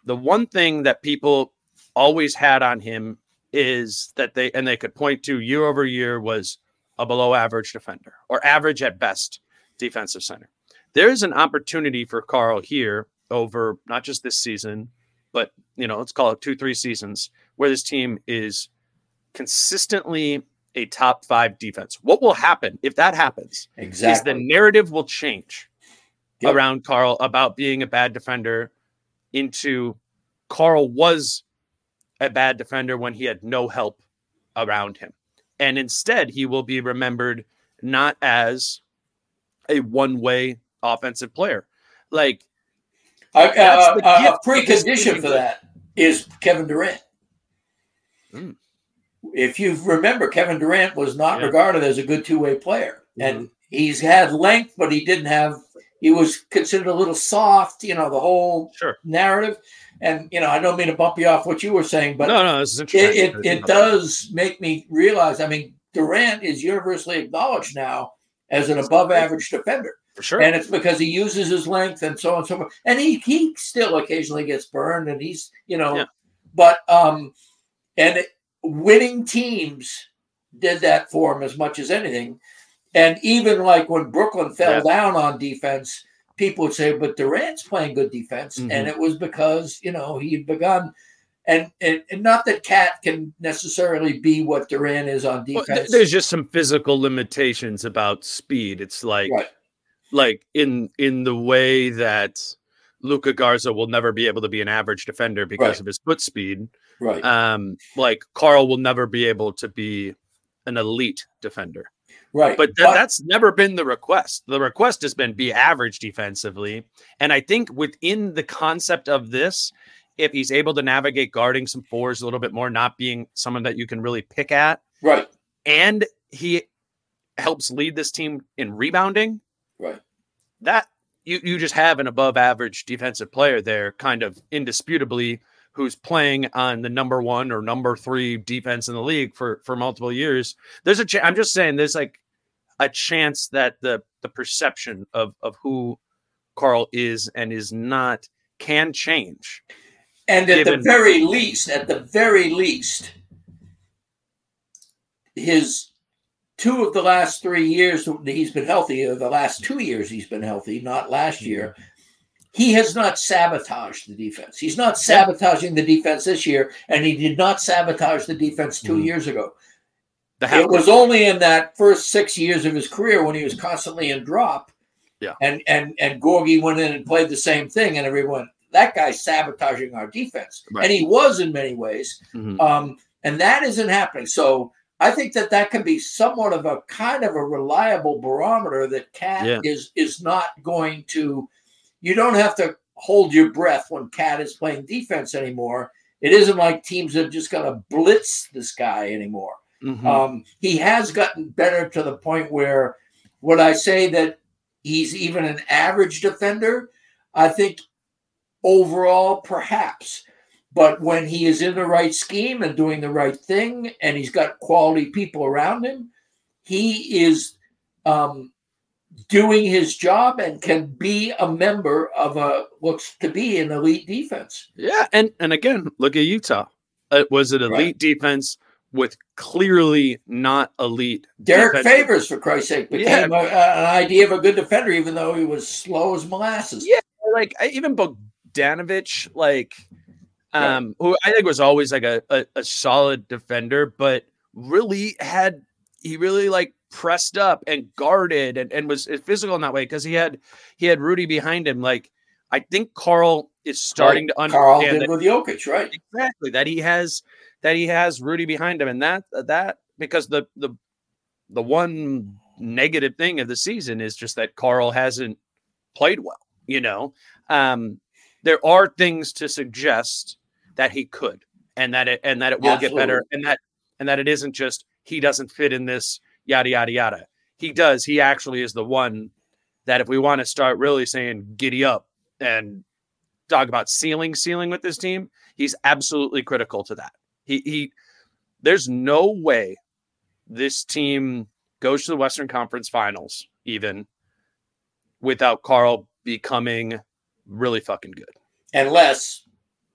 the one thing that people always had on him is that they and they could point to year over year was a below average defender or average at best defensive center. There is an opportunity for Karl here over not just this season, but you know, let's call it two, three seasons where this team is consistently a top five defense. What will happen if that happens? Exactly. Is the narrative will change Yep. around Karl about being a bad defender into Karl was a bad defender when he had no help around him. And instead, he will be remembered not as a one way offensive player. Like, A, That's a- the a- a gift of precondition for that is Kevin Durant. Mm. If you remember, Kevin Durant was not Yeah. regarded as a good two way player, mm-hmm. and he's had length, but he didn't have. He was considered a little soft. You know the whole sure. narrative, and you know I don't mean to bump you off what you were saying, but no, no, this is it, interesting. it, it does make me realize. I mean, Durant is universally acknowledged now as an above average defender. For sure. And it's because he uses his length and so on and so forth. And he he still occasionally gets burned and he's, you know, Yeah. but um and it, winning teams did that for him as much as anything. And even like when Brooklyn fell Yeah. down on defense, people would say, but Durant's playing good defense. Mhm. And it was because, you know, he had begun and, and and not that KAT can necessarily be what Durant is on defense. th- there's just some physical limitations about speed. It's like right. like in in the way that Luka Garza will never be able to be an average defender because Right. of his foot speed. Right. Um, like Karl will never be able to be an elite defender. Right. But th- that's never been the request. The request has been be average defensively. And I think within the concept of this, if he's able to navigate guarding some fours a little bit more, not being someone that you can really pick at, right. and he helps lead this team in rebounding, Right. that you you just have an above average defensive player there, kind of indisputably, who's playing on the number one or number three defense in the league for for multiple years. There's a ch- I'm just saying there's like a chance that the the perception of of who Karl is and is not can change. And at given- the very least, at the very least, his two of the last three years that he's been healthy, or the last two years he's been healthy, not last mm-hmm. year, he has not sabotaged the defense. He's not sabotaging the defense this year, and he did not sabotage the defense 2 Mhm. years ago. It was only in that first six years of his career when he was constantly in drop. Yeah. And and and Gorgui went in and played the same thing, and everyone that guy's sabotaging our defense, Right. and he was in many ways. Mhm. Um, and that isn't happening. So I think that that can be somewhat of a kind of a reliable barometer that KAT Yeah. is is not going to. You don't have to hold your breath when KAT is playing defense anymore. It isn't like teams are just going to blitz this guy anymore. Mhm. Um, he has gotten better to the point where would I say that he's even an average defender? I think overall, perhaps. But when he is in the right scheme and doing the right thing, and he's got quality people around him, he is um, doing his job and can be a member of a looks to be an elite defense. Yeah, and and again, look at Utah. It was an elite Right. defense with clearly not elite. Derek defensive- Favors, for Christ's sake, Yeah. a, a- an idea of a good defender, even though he was slow as molasses. Yeah, like I, even Bogdanovich, like um, who I think was always like a, a a solid defender, but really had he really like pressed up and guarded and, and was physical in that way because he had he had Rudy behind him. Like I think Karl is starting to Karl understand did that with Jokic, right? exactly that he has that he has Rudy behind him, and that that because the the the one negative thing of the season is just that Karl hasn't played well. You know, um, there are things to suggest that he could, and that it and that it will get better, and that and that it isn't just he doesn't fit in this yada yada yada. He does. He actually is the one that if we want to start really saying giddy up and talk about ceiling ceiling with this team, he's absolutely critical to that. He he there's no way this team goes to the Western Conference Finals even without Karl becoming really fucking good. Unless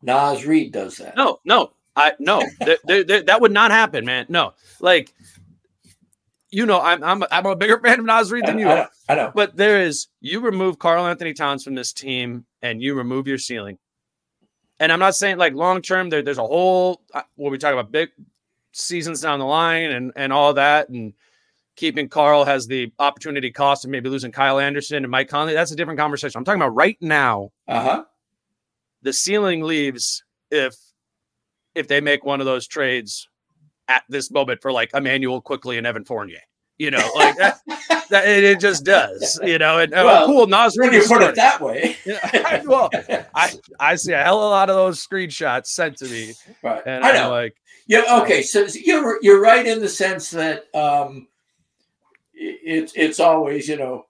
Naz Reid does that. No, no, I no, th- th- th- that would not happen, man. No, like you know, I'm I'm I'm a bigger fan of Naz Reid than you I know, I know. But there is you remove Karl-Anthony Towns from this team and you remove your ceiling. And I'm not saying like long term. There, there's a whole uh, what we talk about big seasons down the line and and all that and keeping Karl has the opportunity cost of maybe losing Kyle Anderson and Mike Conley. That's a different conversation. I'm talking about right now. Uh huh. The ceiling leaves if if they make one of those trades at this moment for like Immanuel Quickley and Evan Fournier. You know, like that, that it, it just does. You know, and Well, oh, cool. Naz When you put it that way. [LAUGHS] Yeah, well, I I see a hell of a lot of those screenshots sent to me, right. and I I'm know. like, Yeah. Okay. So you're you're right in the sense that um, it's it's always you know,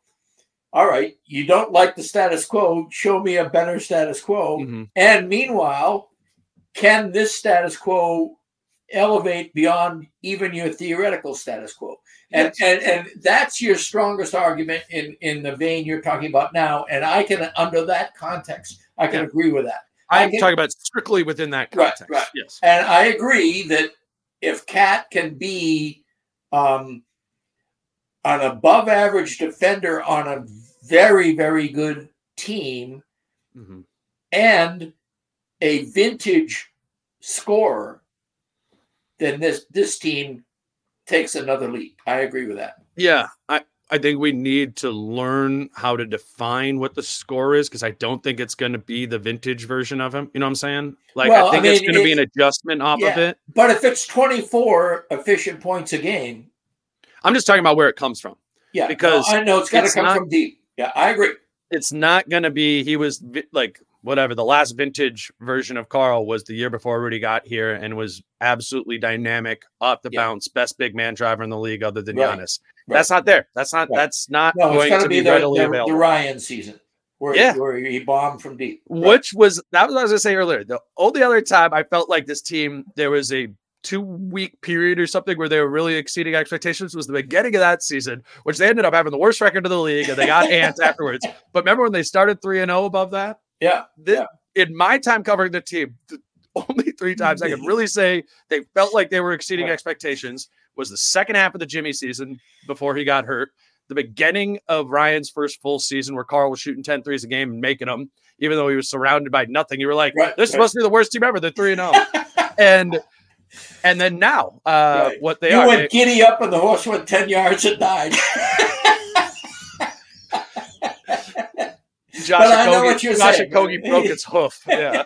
all right. You don't like the status quo. Show me a better status quo. mhm. And meanwhile, can this status quo elevate beyond even your theoretical status quo? And, and and that's your strongest argument in in the vein you're talking about now. And I can, under that context, I can Yeah. agree with that. I I'm get- talking about strictly within that context. right. right. Yes. And I agree that if KAT can be um, an above average defender on a very, very good team Mhm. and a vintage scorer, then this this team takes another leap. I agree with that. Yeah, I I think we need to learn how to define what the score is because I don't think it's going to be the vintage version of him. You know what I'm saying? Like Well, I I think it's mean, going to be an adjustment off of it. But if it's 24 efficient points a game, I'm just talking about where it comes from. yeah, Because no, I know it's got to come not- from deep. Yeah, I agree. It's not going to be he was like whatever the last vintage version of Karl was the year before Rudy got here and was absolutely dynamic off the Yeah. bounce, best big man driver in the league other than Right. Giannis. Right. That's not there. That's not Right. that's not No, going to be, be the, readily the, available. the Ryan season where, Yeah. where he bombed from deep. Which was that was what I was gonna say earlier. The only other time I felt like this team there was a two week period or something where they were really exceeding expectations was the beginning of that season, which they ended up having the worst record of the league and they got [LAUGHS] ants afterwards. But remember when they started three and zero above that? Yeah. The- In my time covering the team, the only three [LAUGHS] times I could really say they felt like they were exceeding Right. expectations was the second half of the Jimmy season before he got hurt. The beginning of Ryan's first full season where Karl was shooting 10 threes a game and making them, even though he was surrounded by nothing. You were like, Right, this is right. supposed to be the worst team ever. They're 3 0. [LAUGHS] and and then now, uh, what they you are. went they- giddy up and the horse went 10 yards and died. [LAUGHS] Josh but I know Okogie- Josh saying. Okogie broke its hoof. [LAUGHS] Yeah.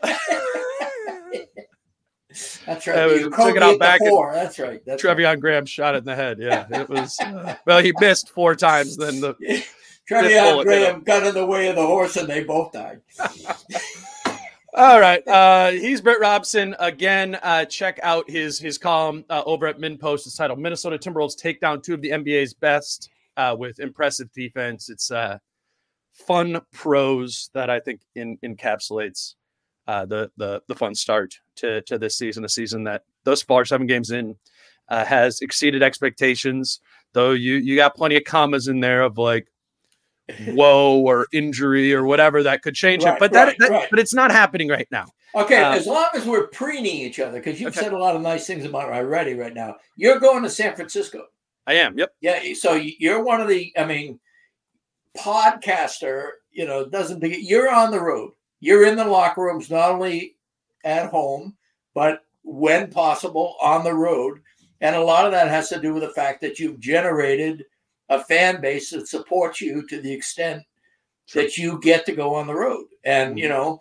That's Uh, right. we took it out back and. That's right. That's right. Treveon Graham shot it in the head. Yeah. It was, well, he missed four times. Then the, [LAUGHS] Treveon Graham got in the way of the horse and they both died. [LAUGHS] All right. Uh, he's Britt Robson again. Uh, check out his his column uh, over at MinnPost. It's titled "Minnesota Timberwolves Take Down Two of the NBA's Best uh, with Impressive Defense." It's uh, fun prose that I think in, encapsulates uh, the the the fun start to to this season. A season that thus far, seven games in, uh, has exceeded expectations. Though you you got plenty of commas in there of like woe [LAUGHS] or injury or whatever that could change Right, it. But that, right, that- right. but it's not happening right now. Okay, Uh, as long as we're preening each other, because you've Okay. said a lot of nice things about already right now. You're going to San Francisco. I am. Yep. Yeah, so you're one of the, I mean, podcaster, you know, doesn't begin. You're on the road. You're in the locker rooms, not only at home, but when possible on the road. And a lot of that has to do with the fact that you've generated a fan base that supports you to the extent Sure. that you get to go on the road. And, you Mhm. know,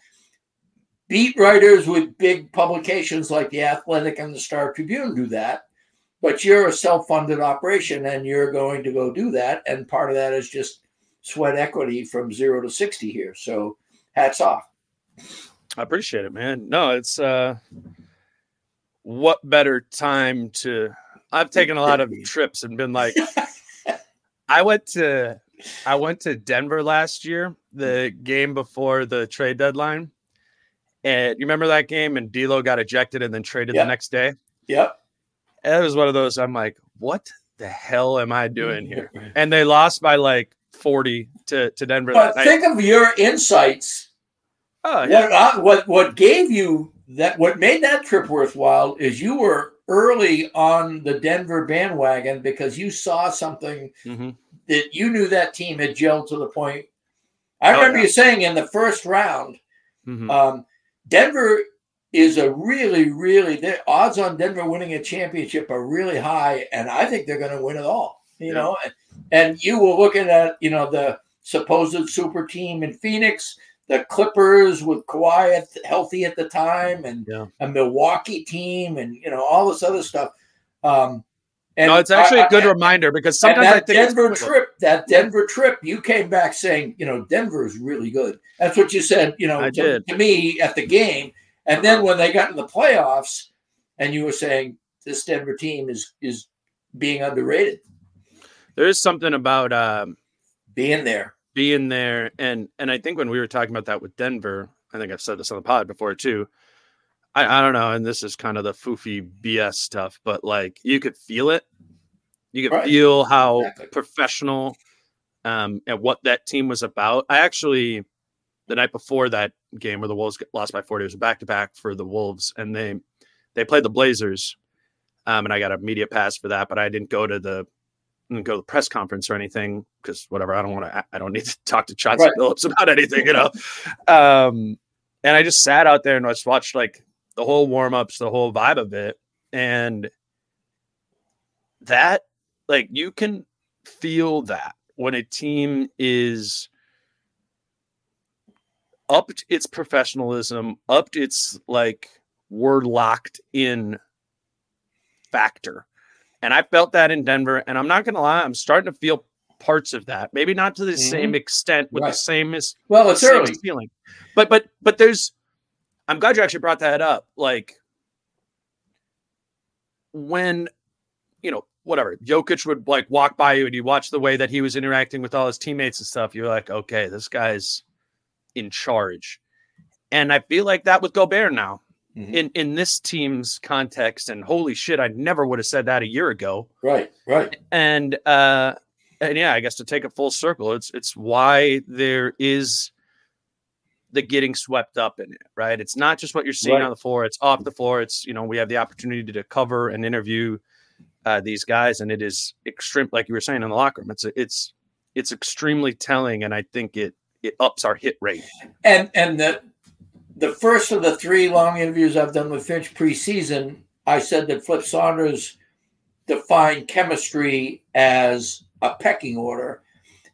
beat writers with big publications like The Athletic and the Star Tribune do that but you're a self-funded operation and you're going to go do that and part of that is just sweat equity from 0 to 60 here so hats off I appreciate it, man. No, it's uh what better time to I've taken a lot of trips and been like, [LAUGHS] I went to I went to Denver last year, the game before the trade deadline. And you remember that game? And D'Lo got ejected and then traded Yep. the next day. Yep. And it was one of those. I'm like, what the hell am I doing here? [LAUGHS] And they lost by like 40 to to Denver. But that night. think of your insights. Oh, yeah. What, I- what what gave you that? What made that trip worthwhile is you were early on the Denver bandwagon because you saw something Mhm. that you knew that team had gelled to the point. I Oh, remember yeah. you saying in the first round, Mhm. um, Denver is a really, really the odds on Denver winning a championship are really high, and I think they're going to win it all. You Yeah. know, and, you were looking at you know the supposed super team in Phoenix, the Clippers with Kawhi healthy at the time, and Yeah. a Milwaukee team, and you know all this other stuff. Um, and no, it's actually I- a good I- reminder because sometimes I that Denver trip, that Denver trip, you came back saying, you know, Denver is really good. That's what you said, you know, to, to me at the game. And then when they got in the playoffs, and you were saying this Denver team is is being underrated, there is something about um, being there. being there and and I think when we were talking about that with Denver, I think I've said this on the pod before too. I, I don't know, and this is kind of the foofy BS stuff, but like you could feel it. You could Right. feel how Exactly. professional um and what that team was about. I actually the night before that game where the Wolves lost by 40 it was a back to back for the Wolves and they they played the Blazers. Um and I got a media pass for that, but I didn't go to the go to the press conference or anything because whatever. I don't want to. I don't need to [LAUGHS] talk to Chauncey Right. Billups about anything, you know. um, and I just sat out there and I just watched like the whole warm ups, the whole vibe of it, and that like you can feel that when a team is upped its professionalism, upped its like we're locked in factor. And I felt that in Denver. And I'm not gonna lie, I'm starting to feel parts of that. Maybe not to the mm-hmm. same extent with Right. the same as Well, it's same early. feeling. But but but there's I'm glad you actually brought that up. Like when you know, whatever, Jokic would like walk by you and you watch the way that he was interacting with all his teammates and stuff, you're like, okay, this guy's in charge. And I feel like that with Gobert now Mhm. in in this team's context. And holy shit, I never would have said that a year ago. Right, right. And uh and yeah, I guess to take a full circle, it's it's why there is the getting swept up in it, right? It's not just what you're seeing Right. on the floor, it's off the floor. It's you know, we have the opportunity to cover and interview uh, these guys, and it is extreme, like you were saying in the locker room. It's it's it's extremely telling, and I think it it ups our hit rate. And and the the first of the three long interviews I've done with Finch preseason, I said that Flip Saunders defined chemistry as a pecking order.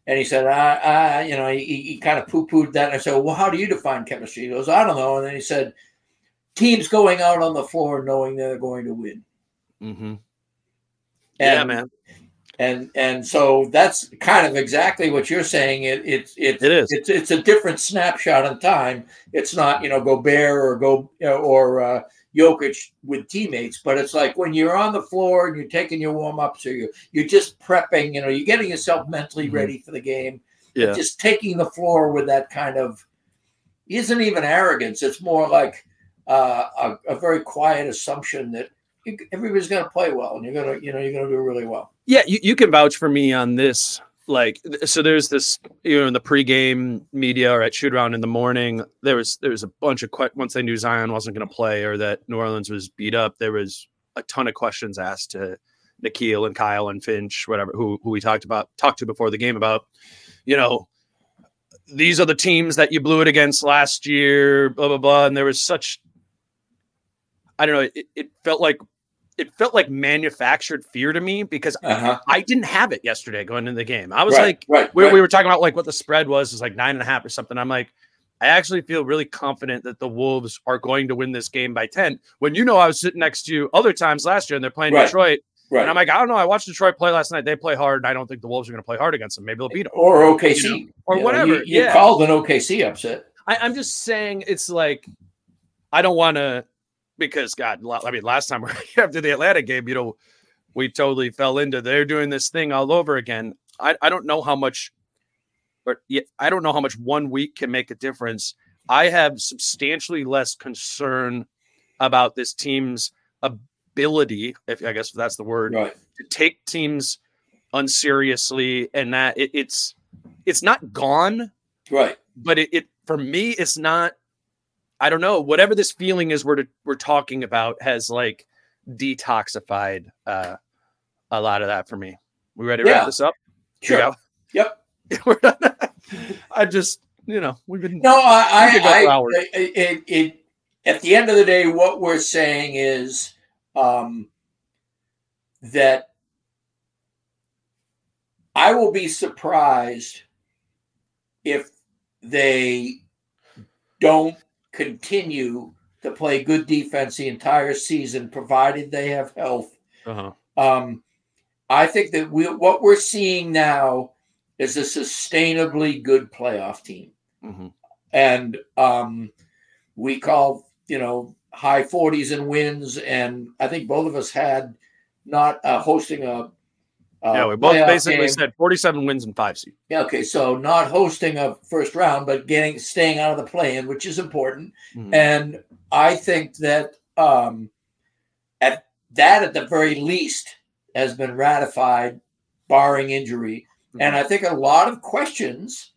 And he said, I, I you know, he, he kind of poo pooed that. And I said, Well, how do you define chemistry? He goes, I don't know. And then he said, Teams going out on the floor knowing they're going to win. Mm-hmm. Yeah, man, And and so that's kind of exactly what you're saying. It it's it's it is. it's it's a different snapshot in time. It's not you know Gobert or go or uh, Jokic with teammates, but it's like when you're on the floor and you're taking your warm ups or you you're just prepping. You know, you're getting yourself mentally Mhm. ready for the game. Yeah, Just taking the floor with that kind of isn't even arrogance. It's more like uh, a, a very quiet assumption that you, everybody's going to play well and you're going to you know you're going to do really well. Yeah, you, you can vouch for me on this. Like, so there's this, you know, in the pregame media or at shoot around in the morning, there was there was a bunch of que- once they knew Zion wasn't going to play or that New Orleans was beat up, there was a ton of questions asked to Nickeil and Kyle and Finch, whatever, who who we talked about talked to before the game about, you know, these are the teams that you blew it against last year, blah blah blah, and there was such, I don't know, it, it felt like it felt like manufactured fear to me because Uh-huh. I didn't have it yesterday going into the game. I was right, like, right, we, right. we were talking about like what the spread was, is like nine and a half or something. I'm like, I actually feel really confident that the Wolves are going to win this game by 10. When you know, I was sitting next to you other times last year and they're playing. Detroit. right. And I'm like, I don't know. I watched Detroit play last night. They play hard. And I don't think the Wolves are going to play hard against them. Maybe they'll beat them. or OKC you know, or You know, whatever, You, you yeah. called an OKC upset. I, I'm just saying it's like, I don't want to, because God, I mean, last time [LAUGHS] after the Atlanta game, you know, we totally fell into they're doing this thing all over again. I, I don't know how much, but I don't know how much one week can make a difference. I have substantially less concern about this team's ability, if I guess that's the word, right. to take teams unseriously, and that it, it's it's not gone, right? But it, it for me, it's not. I don't know. Whatever this feeling is, we're we're talking about has like detoxified uh, a lot of that for me. We ready to Yeah. wrap this up? Sure. Yep. [LAUGHS] We're. I just, you know, we've been No, I, I, I it, it, it, at the end of the day, what we're saying is um, that I will be surprised if they don't continue to play good defense the entire season, provided they have health. uh-huh. Um, I think that we, what we're seeing now is a sustainably good playoff team hmm and um, we call you know high 40s and wins and i think both of us had not uh, hosting a, a yeah, we both basically game. said 47 wins and five seed. Yeah, okay so not hosting a first round but getting staying out of the play-in which is important Mhm. and i think that um, at that at the very least has been ratified barring injury and I think a lot of questions.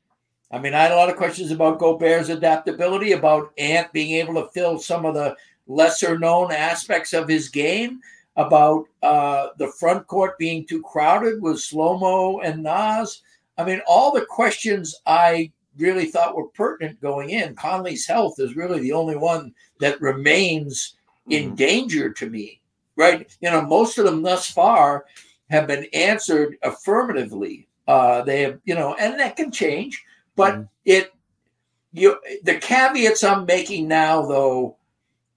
I mean, I had a lot of questions about Gobert's adaptability, about Ant being able to fill some of the lesser known aspects of his game, about uh, the front court being too crowded with Slomo and Naz. I mean, all the questions I really thought were pertinent going in. Conley's health is really the only one that remains in danger to me, right? You know, most of them thus far have been answered affirmatively. Uh, they have, you know, and that can change, but Mhm. it, you, the caveats I'm making now, though,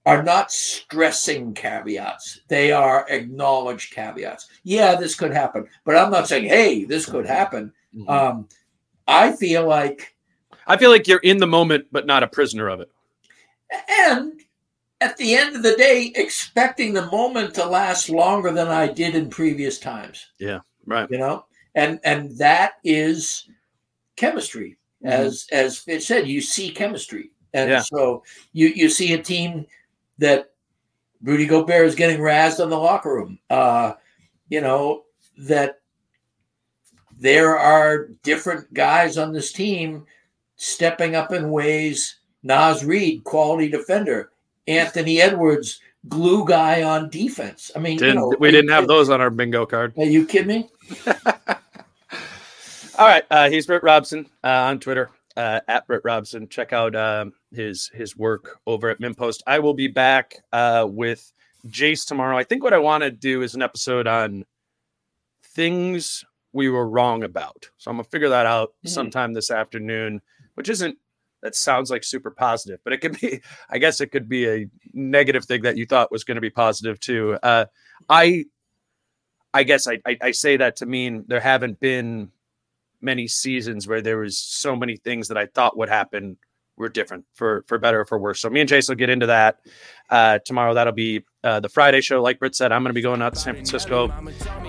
are not stressing caveats. They are acknowledged caveats. Yeah, this could happen, but I'm not saying, hey, this could happen. Mhm. Um, I feel like, I feel like you're in the moment, but not a prisoner of it. and at the end of the day, expecting the moment to last longer than I did in previous times. Yeah, right. you know and and that is chemistry as as Fitz said you see chemistry and Yeah. so you you see a team that Rudy Gobert is getting razzed on the locker room uh you know that there are different guys on this team stepping up in ways Naz Reid quality defender Anthony Edwards glue guy on defense I mean Didn't, you know, we are didn't have kid- those on our bingo card. are you kidding me [LAUGHS] All right. Uh, he's Britt Robson uh, on Twitter uh, at Britt Robson. Check out um, his his work over at MinnPost. I will be back uh, with Jace tomorrow. I think what I want to do is an episode on things we were wrong about. So I'm gonna figure that out Mhm. sometime this afternoon, which isn't. That sounds like super positive, but it could be. [LAUGHS] I guess it could be a negative thing that you thought was going to be positive too. Uh, I, I guess I, I I say that to mean there haven't been many seasons where there was so many things that I thought would happen were different for for better or for worse. So me and Chase will get into that uh, tomorrow. That'll be uh, the Friday show. Like Britt said, I'm going to be going out to San Francisco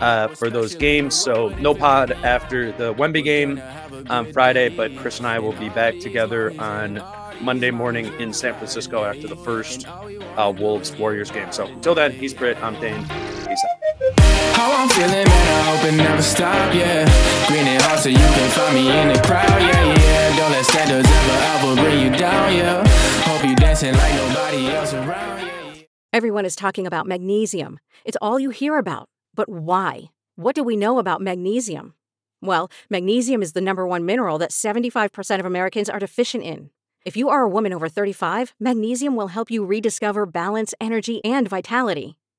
uh, for those games. So no pod after the Wemby game on Friday, but Chris and I will be back together on Monday morning in San Francisco after the first uh, Wolves Warriors game. So until then, he's Britt. I'm Dane. Peace out. How I'm feeling, man, I hope it never stop, yeah. Green and hot so you can find me in the crowd, yeah, yeah. Don't let standards ever, ever bring you down, yeah. Hope you dancing like nobody else around, yeah. yeah. Everyone is talking about magnesium. It's all you hear about. But why? What do we know about magnesium? Well, magnesium is the number one mineral that 75% of Americans are deficient in. If you are a woman over 35, magnesium will help you rediscover balance, energy, and vitality.